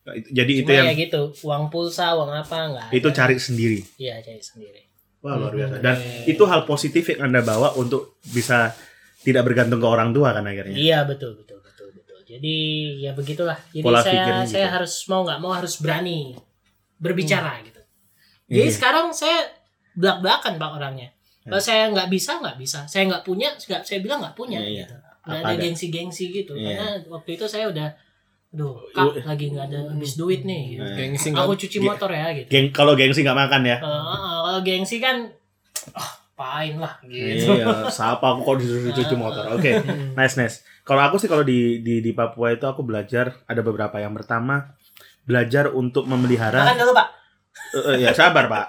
Jadi itu Cuma yang ya gitu uang pulsa uang apa nggak itu ada. cari sendiri. iya cari sendiri Wah, luar Hmm. biasa. Dan itu hal positif yang Anda bawa untuk bisa tidak bergantung ke orang tua kan akhirnya. iya betul jadi ya begitulah jadi Pola saya pikirnya saya gitu. harus mau nggak mau harus berani berbicara gitu jadi Iya. sekarang saya belak belakan pak orangnya kalau Hmm. saya nggak bisa nggak bisa saya nggak punya nggak saya bilang nggak punya Iya, iya. gitu nggak ada ada. gengsi-gengsi gitu Iya. karena waktu itu saya udah aduh kak lagi nggak ada habis duit nih gitu. Gengsi aku cuci motor ya gitu Geng kalau gengsi nggak makan ya. Kalau kalau gengsi kan ah pain lah gitu Iya, siapa aku kok disuruh cuci motor. Oke. Hmm. Nice, nice. Kalau aku sih kalau di, di di Papua itu aku belajar ada beberapa. Yang pertama belajar untuk memelihara. makan dulu pak Eh, eh, ya sabar pak.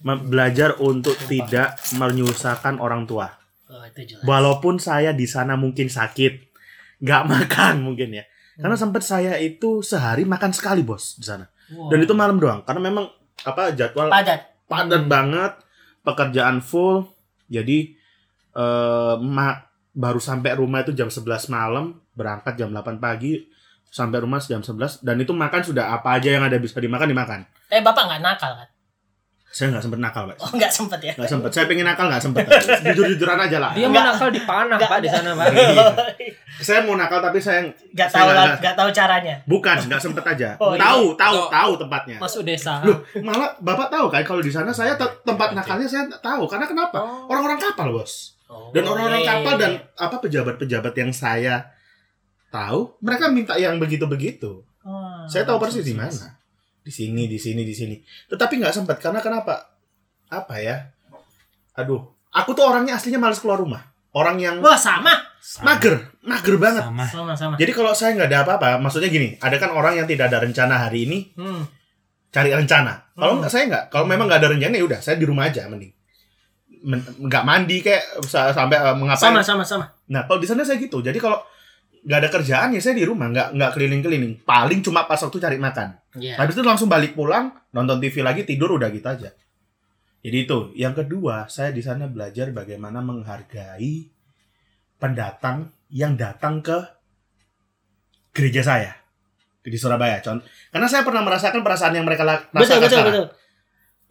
Me- belajar untuk tidak menyusahkan orang tua. oh, itu jelas Walaupun saya di sana mungkin sakit, nggak makan mungkin ya. Karena Hmm. sempat saya itu sehari makan sekali bos di sana. Wow. Dan itu malam doang. Karena memang apa jadwal padat padat banget. Pekerjaan full jadi eh baru sampai rumah itu jam 11 malam berangkat jam 8 pagi sampai rumah jam 11 dan itu makan sudah apa aja yang ada bisa dimakan dimakan Eh bapak nggak nakal kan? Saya nggak sempet nakal pak Oh nggak sempet ya? nggak sempet saya pengen nakal nggak sempet jujur jujuran aja lah Dia mau nakal di panah. Pak di sana Pak. saya mau nakal tapi saya Nggak tahu nggak- tahu caranya. bukan nggak sempet aja Oh, iya. tahu tahu Atau- tahu tempatnya Masuk desa. Loh, malah bapak tahu kan kalau di sana saya te- tempat nakalnya saya tahu karena kenapa Oh. orang-orang kapal bos Oh, dan orang-orang iya, iya, kapal iya. dan apa pejabat-pejabat yang saya tahu mereka minta yang begitu-begitu Oh, saya tahu persis di iya, iya. mana di sini di sini di sini tetapi nggak sempat karena kenapa apa ya aduh aku tuh orangnya aslinya males keluar rumah orang yang Wah sama, mager mager banget Sama. sama sama. jadi kalau saya nggak ada apa-apa maksudnya gini ada kan orang yang tidak ada rencana hari ini Hmm. cari rencana kalau Hmm. nggak saya nggak kalau memang nggak ada rencana ya udah saya di rumah aja mending Men- nggak mandi kayak sa- sampai uh, mengapain Sama sama sama. Nah, kalau di sana saya gitu. Jadi kalau nggak ada kerjaan ya saya di rumah, nggak nggak keliling-keliling. Paling cuma pas waktu cari makan. Iya. Habis itu langsung balik pulang, nonton TV lagi, tidur udah gitu aja. Jadi itu. Yang kedua, saya di sana belajar bagaimana menghargai pendatang yang datang ke gereja saya di Surabaya. Contoh, karena saya pernah merasakan perasaan yang mereka Betul rasakan betul sekarang. betul.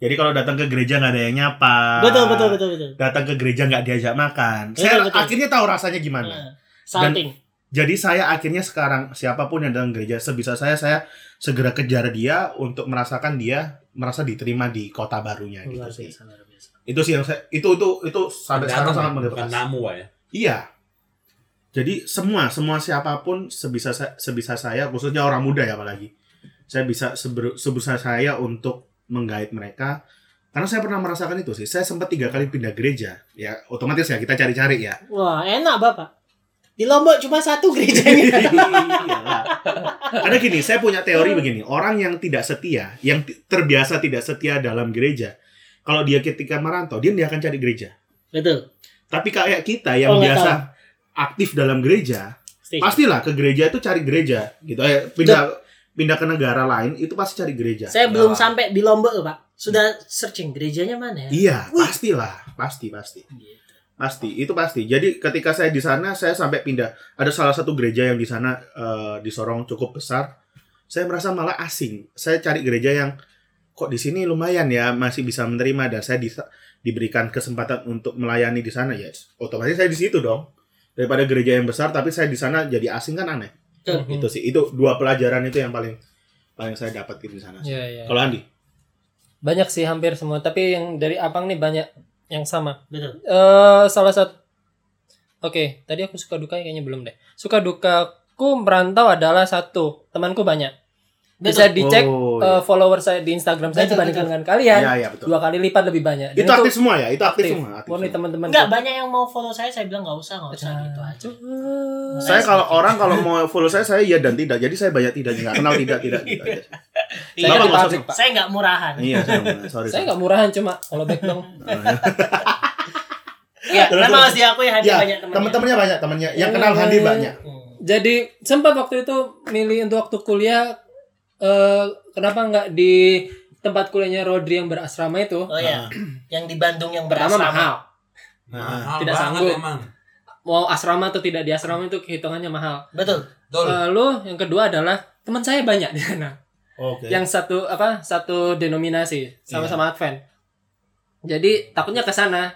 Jadi kalau datang ke gereja nggak ada yang nyapa. Betul betul betul betul. Datang ke gereja nggak diajak makan. Betul, saya betul. akhirnya tahu rasanya gimana. Nah, Salting. Jadi saya akhirnya sekarang siapa pun yang datang gereja sebisa saya saya segera kejar dia untuk merasakan dia merasa diterima di kota barunya gitu Luar sih. biasa, luar biasa. Itu sih yang saya itu itu itu sampai sekarang sangat bukan motivasi. namu ya. Iya. Jadi semua semua siapa pun sebisa saya, sebisa saya khususnya orang muda ya apalagi. Saya bisa seber, sebisa saya untuk menggait mereka karena saya pernah merasakan itu sih. Saya sempat tiga kali pindah gereja. Ya otomatis ya kita cari-cari ya. Wah enak bapak. Di Lombok cuma satu gerejanya. Karena gini, saya punya teori begini, orang yang tidak setia, yang terbiasa tidak setia dalam gereja, kalau dia ketika merantau, dia dia akan cari gereja. betul. Tapi kayak kita yang Oh, biasa aktif dalam gereja, pastilah ke gereja itu cari gereja, gitu. Eh, pindah pindah ke negara lain itu pasti cari gereja. Saya belum Nah, sampai di Lombok pak. Sudah searching gerejanya mana ya? Iya, Wih. pastilah, pasti pasti. Gitu. Pasti, itu pasti. Jadi ketika saya di sana, saya sampai pindah. Ada salah satu gereja yang di sana eh, di Sorong cukup besar. Saya merasa malah asing. Saya cari gereja yang kok di sini lumayan ya, masih bisa menerima dan saya bisa diberikan kesempatan untuk melayani di sana ya. Otomatis saya di situ dong. Daripada gereja yang besar tapi saya di sana jadi asing kan aneh. Hmm. Itu sih. Itu dua pelajaran itu yang paling paling saya dapat di sana. Iya, iya. Kalau Andi? Banyak sih hampir semua, tapi yang dari Abang nih banyak yang sama. Betul. eh salah satu Oke, tadi aku suka duka kayaknya belum deh. Suka dukaku merantau adalah satu, temanku banyak. Bisa dicek Oh, eh, follower saya di Instagram saya Betul, dibandingkan betul. dengan kalian Iya, iya betul. dua kali lipat lebih banyak. Dan Itu aktif semua ya? Itu aktif, aktif. semua. Aktif Murni semua. teman-teman. Enggak banyak yang mau follow saya. Saya bilang nggak usah, nggak usah gitu aja. Saya Saya kalau orang kalau mau follow saya saya iya dan tidak. Jadi saya banyak tidak nggak kenal tidak tidak aja. Saya Bapak di nggak usah- pabrik, Pak. Saya nggak murahan. Iya, saya sorry. Saya nggak murahan cuma kalau back dong. Ya, Terus, memang terus. harus diakui Hadi Ya, banyak temannya. teman-temannya banyak, temannya. Yang kenal Hmm. Handi banyak. Hmm. Jadi sempat waktu itu milih untuk waktu kuliah eh kenapa nggak di tempat kuliahnya Rodri yang berasrama itu? Oh ya, yang di Bandung yang Pertama berasrama. mahal. Nah, Mahal Tidak banget sanggup. emang. Mau asrama atau tidak di asrama itu hitungannya mahal. Betul. Betul. Lalu yang kedua adalah teman saya banyak di sana. Oke. Yang satu apa? Satu denominasi sama-sama Advent. Jadi takutnya ke sana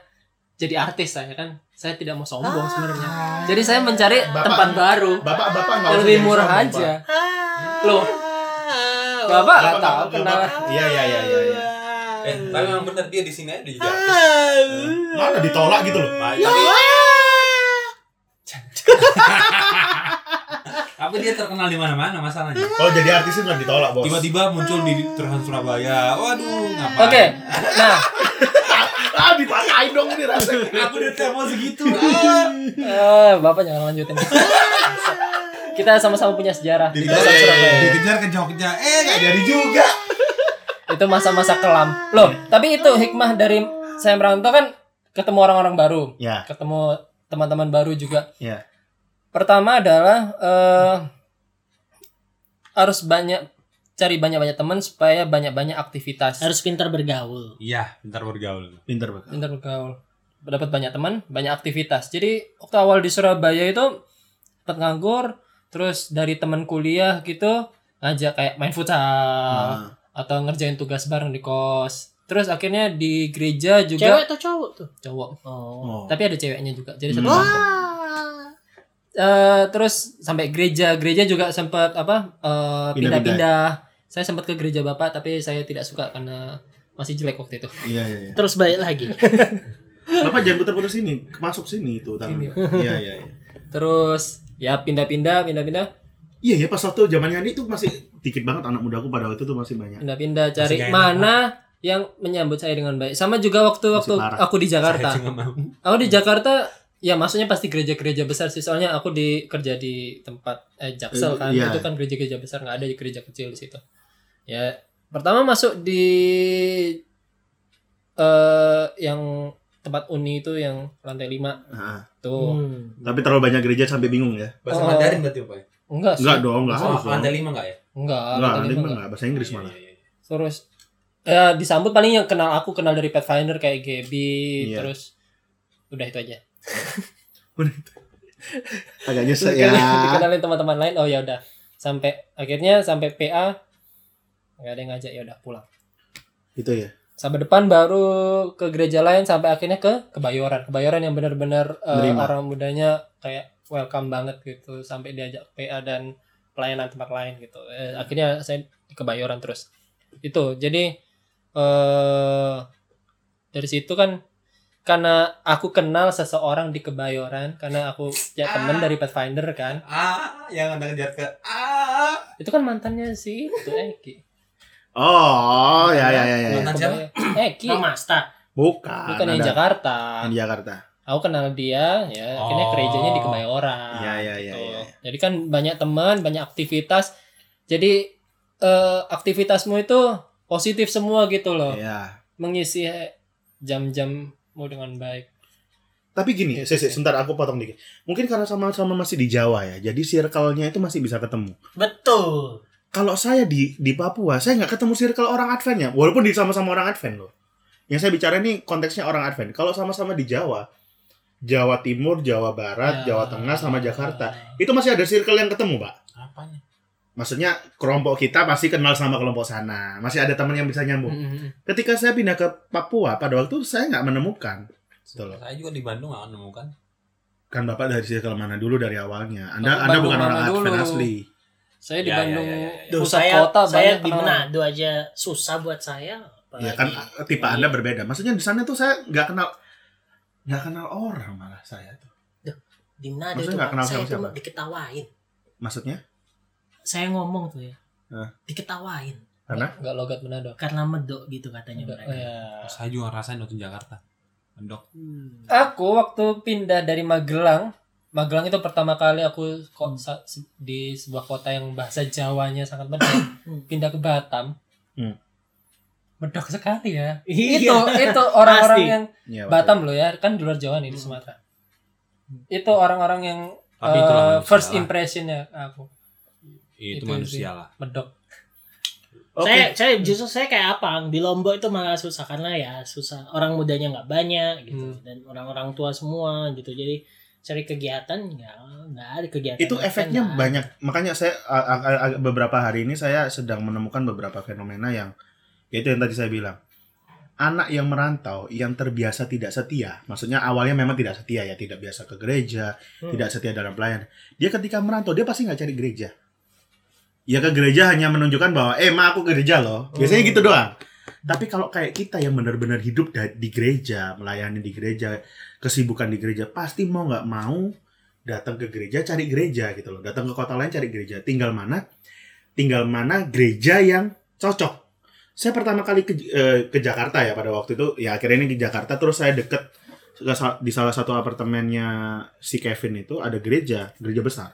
jadi artis saya kan. Saya tidak mau sombong sebenarnya. Jadi saya mencari Bapak- tempat baru. Bapak-bapak lebih murah sombong, aja. Pak. Loh, Oh. Bapak nggak Bapak- tahu kenal. Iya, iya, iya, iya. iya. Eh, tapi memang bener dia di sini aja artis. Mana ditolak gitu loh. Nah, tapi, tapi dia terkenal di mana-mana masalahnya. Kalau jadi artis itu nggak ditolak, Bos. Tiba-tiba muncul di Trans Surabaya. Waduh, ngapain? Oke. Nah, ah, dipatahin dong ini rasanya. Aku udah mau segitu. Ah. eh, Bapak jangan lanjutin. Kita sama-sama punya sejarah di Dikejar. Dikejar ke Jogja. Eh, nggak jadi juga. Itu masa-masa kelam. Loh, tapi itu hikmah dari saya merantau kan ketemu orang-orang baru, Ya, ketemu teman-teman baru juga. ya. Pertama adalah eh, harus banyak cari banyak-banyak teman supaya banyak-banyak aktivitas. Harus pintar bergaul. Iya, bentar bergaul. Pinter banget. pintar bergaul. Dapat banyak teman, banyak aktivitas. Jadi waktu awal di Surabaya itu sempat nganggur, terus dari teman kuliah gitu ngajak kayak main futsal Nah, atau ngerjain tugas bareng di kos. Terus akhirnya di gereja juga Cewek atau cowok tuh? cowok. Oh. oh. Tapi ada ceweknya juga. Jadi satu Hmm. Eh, terus sampai gereja, gereja juga sempat apa eh, Pindah-pindah. Saya sempat ke gereja bapak, tapi saya tidak suka karena masih jelek waktu itu. Iya iya iya. Terus balik lagi. Bapak jangan putar-putar sini, masuk sini itu tangan. Iya iya iya. Terus ya pindah-pindah, pindah-pindah, Iya ya pas waktu zamannya Andi itu masih dikit banget anak mudaku pada waktu itu masih banyak. pindah-pindah cari Masih gak enak, mana yang menyambut saya dengan baik. Sama juga waktu waktu aku di Jakarta. Aku di Jakarta ya maksudnya pasti gereja-gereja besar sih. Soalnya aku di kerja di tempat eh Jaksel Eh, kan. iya. Itu kan gereja-gereja besar nggak ada di gereja kecil di situ. Ya pertama masuk di eh yang tempat uni itu yang lantai 5 Nah, tuh. Hmm. tapi terlalu banyak gereja sampai bingung ya. Bahasa Oh. Mandarin berarti Pak? ya? Enggak sih. Enggak dong, enggak Oh, harus dong. lantai lima enggak ya? Enggak, Enggak, lantai lima enggak. enggak bahasa Inggris Iya, malah. iya, iya. Terus ya disambut paling yang kenal aku kenal dari Pathfinder kayak Gaby Iya. terus udah itu aja. Agak nyesek ya. dikenalin teman-teman lain oh ya udah sampai akhirnya sampai PA nggak ada yang ngajak ya udah pulang Itu ya. Sampai depan baru ke gereja lain sampai akhirnya ke kebayoran. Kebayoran yang benar-benar eh, Nerima. orang mudanya kayak welcome banget gitu sampai diajak PA dan pelayanan tempat lain gitu. Eh, akhirnya saya di kebayoran terus. Itu jadi eh dari situ kan karena aku kenal seseorang di kebayoran karena aku ya temen dari Pathfinder kan. Ah, yang anda kejar ke ah. itu kan mantannya si itu Eki Oh, ya ya ya ya. ya. Mantan siapa? Eki Bang Masta. Bukan. bukan yang ada- Jakarta Yang di Jakarta. aku kenal dia ya akhirnya Oh. gerejanya di Kebayoran Iya, iya, iya, gitu. iya. jadi kan banyak teman banyak aktivitas jadi eh, aktivitasmu itu positif semua gitu loh Iya. mengisi jam-jammu dengan baik Tapi gini, Sisi, iya. sebentar aku potong dikit. Mungkin karena sama-sama masih di Jawa ya, jadi circle-nya itu masih bisa ketemu. Betul. Kalau saya di di Papua, saya nggak ketemu circle orang Advent ya, walaupun di sama-sama orang Advent loh. Yang saya bicara ini konteksnya orang Advent. Kalau sama-sama di Jawa, Jawa Timur, Jawa Barat, Ya. Jawa Tengah, sama Jakarta, itu masih ada circle yang ketemu, Pak. Apanya? Maksudnya kelompok kita pasti kenal sama kelompok sana. Masih ada teman yang bisa nyambung. Mm-mm. Ketika saya pindah ke Papua, pada waktu itu saya nggak menemukan. Gitu loh. Saya juga di Bandung nggak menemukan. Kan Bapak dari circle mana dulu dari awalnya? Anda Anda Bandung bukan orang dulu? Advent asli. Saya di Ya, ya, Bandung ya, ya, ya. Duh, pusat saya kota saya banyak di. Manado aja susah buat saya. Ya kan apalagi- tipe Anda berbeda. Maksudnya di sana tuh saya nggak kenal nggak kenal orang malah saya tuh. di Manado Maksudnya itu nggak kenal saya siapa-siapa? diketawain. Maksudnya Saya ngomong tuh ya. Hah? Diketawain karena nggak logat Manado karena medok gitu katanya Nggak, mereka. ya. Saya juga ngerasain waktu Jakarta. Mendok. Hmm. Aku waktu pindah dari Magelang, Magelang itu pertama kali aku Hmm. di sebuah kota yang bahasa Jawanya sangat medok. Hmm. pindah ke Batam. Hmm. Medok sekali ya. Iya. Itu itu orang-orang yang ya, Batam loh ya, kan di luar Jawa nih di Hmm. Sumatera. Itu orang-orang yang Tapi manusia first lah. impressionnya aku Itu, Itu manusia lah. medok. Oke. Saya saya justru saya kayak apa di Lombok itu malah susah karena ya susah orang mudanya nggak banyak gitu Hmm. dan orang-orang tua semua gitu jadi cari kegiatan nggak nggak ada kegiatan itu efeknya banyak. Makanya saya a- a- a- beberapa hari ini saya sedang menemukan beberapa fenomena yang yaitu yang tadi saya bilang. Anak yang merantau yang terbiasa tidak setia, maksudnya awalnya memang tidak setia ya, tidak biasa ke gereja, Hmm. tidak setia dalam pelayanan. Dia ketika merantau dia pasti nggak cari gereja. Ya ke gereja hanya menunjukkan bahwa eh ma aku gereja loh. Biasanya Hmm. gitu doang. Tapi kalau kayak kita yang benar-benar hidup di gereja, melayani di gereja, kesibukan di gereja, pasti mau nggak mau datang ke gereja cari gereja gitu loh. Datang ke kota lain cari gereja. Tinggal mana? Tinggal mana gereja yang cocok. Saya pertama kali ke, eh, ke Jakarta ya pada waktu itu, ya akhirnya ini ke Jakarta terus saya deket di salah satu apartemennya si Kevin itu ada gereja, gereja besar.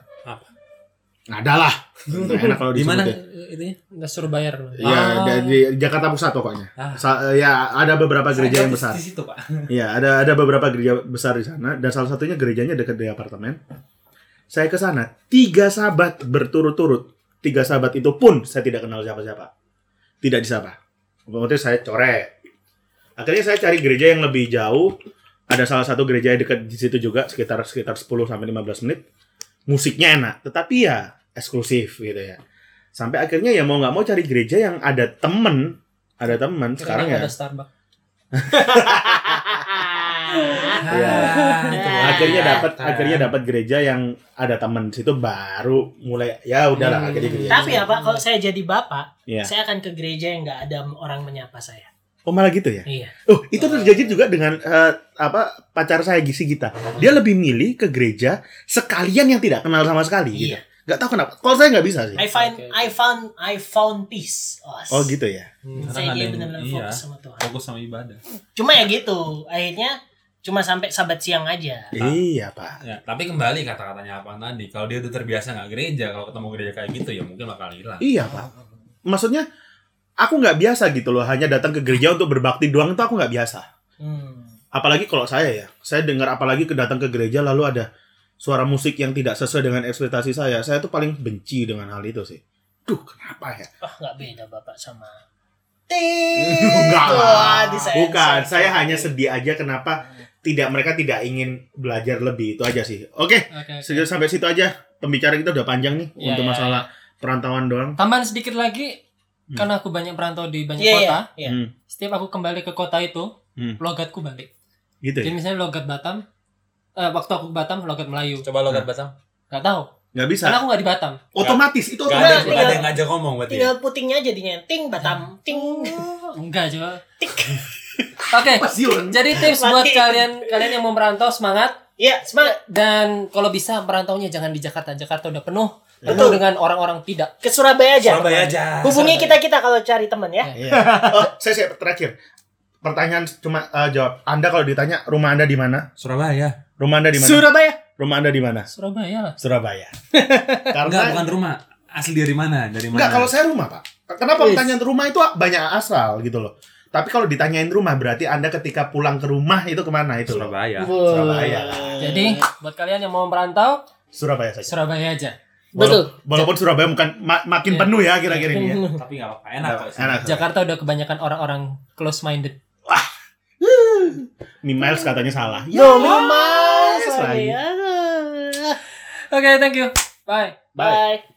Apa? Ada lah. Nggak enak kalau Di mana itu? Nggak suruh bayar. Ya, Ah. di, di Jakarta Pusat pokoknya. Ah. Sa- ya ada beberapa gereja yang besar. Di situ, Pak. Iya, ada ada beberapa gereja besar di sana dan salah satunya gerejanya dekat di apartemen. Saya ke sana, tiga sahabat berturut-turut tiga sahabat itu pun saya tidak kenal siapa-siapa. Tidak disapa. Otomatis saya coret. Akhirnya saya cari gereja yang lebih jauh. Ada salah satu gereja yang dekat di situ juga sekitar sekitar 10 sampai 15 menit. Musiknya enak, tetapi ya eksklusif gitu ya. Sampai akhirnya ya mau nggak mau cari gereja yang ada temen, ada temen sekarang ya. ada Starbucks. Iya. Ah, akhirnya dapat akhirnya dapat gereja yang ada teman situ baru mulai ya udahlah Hmm. akhirnya gereja. Tapi ya Pak, kalau saya jadi bapak, Iya. saya akan ke gereja yang nggak ada orang menyapa saya. Oh malah gitu ya? Iya. Oh itu terjadi juga dengan eh, apa pacar saya Gisi Gita. Dia lebih milih ke gereja sekalian yang tidak kenal sama sekali. Gitu. Iya. Gak tahu kenapa. Kalau saya nggak bisa sih. I find Oke. I found I found peace. Oh gitu ya. Hmm. Saya dia benar-benar iya. fokus sama Tuhan. Fokus sama ibadah. Cuma ya gitu, akhirnya cuma sampai sabat siang aja. Iya pak. Ya, tapi kembali kata-katanya apa tadi, kalau dia udah terbiasa nggak gereja, kalau ketemu gereja kayak gitu ya mungkin bakal hilang. Iya pak. Maksudnya aku nggak biasa gitu loh. Hanya datang ke gereja untuk berbakti doang itu aku nggak biasa. Hmm. apalagi kalau saya ya saya dengar apalagi ke datang ke gereja lalu ada suara musik yang tidak sesuai dengan ekspektasi saya saya tuh paling benci dengan hal itu sih duh kenapa ya Oh, nggak beda Bapak sama enggak lah bukan saya hanya sedih aja kenapa tidak mereka tidak ingin belajar lebih itu aja sih oke Oke. oke. sejauh sampai situ aja pembicaraan kita udah panjang nih Iya, untuk iya, masalah perantauan doang Tambahan sedikit lagi, Hmm. karena aku banyak perantau di banyak Iya, kota. iya. Hmm, Setiap aku kembali ke kota itu, Hmm. logatku balik. gitu Jadi ya misalnya logat Batam, eh, waktu aku ke Batam logat Melayu. Coba logat Batam. Gak tahu, nggak bisa karena aku gak di Batam. otomatis itu Gak ada, otomatis tinggal- gak ada yang ngajak ngomong berarti. ya? Tinggal putingnya aja dinyenting Batam. Ting. Enggak coba. Oke, Pasiun. jadi tips buat Mati. kalian kalian yang mau merantau semangat Iya, semangat dan kalau bisa merantaunya jangan di Jakarta. Jakarta udah penuh, penuh Betul. dengan orang-orang tidak. ke Surabaya aja. Surabaya aja. Hubungi kita-kita kalau cari teman ya. Iya. Oh, saya, saya terakhir. Pertanyaan cuma eh, jawab. Anda kalau ditanya rumah Anda di mana? Surabaya. Rumah Anda di mana? Surabaya. rumah Anda di mana? Surabaya lah. Surabaya. Enggak, Karena bukan rumah. Asli dari mana? Dari mana? enggak kalau saya rumah, Pak. Kenapa Yes. pertanyaan rumah itu banyak asal gitu loh. Tapi kalau ditanyain rumah berarti Anda ketika pulang ke rumah itu ke mana itu loh? Surabaya. Surabaya. Jadi buat kalian yang mau merantau, Surabaya saja. Surabaya aja. Betul. Wala- Walaupun Surabaya bukan ma- makin Iya. penuh ya kira-kira ini ya. Tapi enggak apa-apa, enak kok. Enak. Jakarta udah kebanyakan orang-orang close minded. Mi Miles katanya salah. Yo, lagi. Oke, thank you. Bye. Bye. Bye.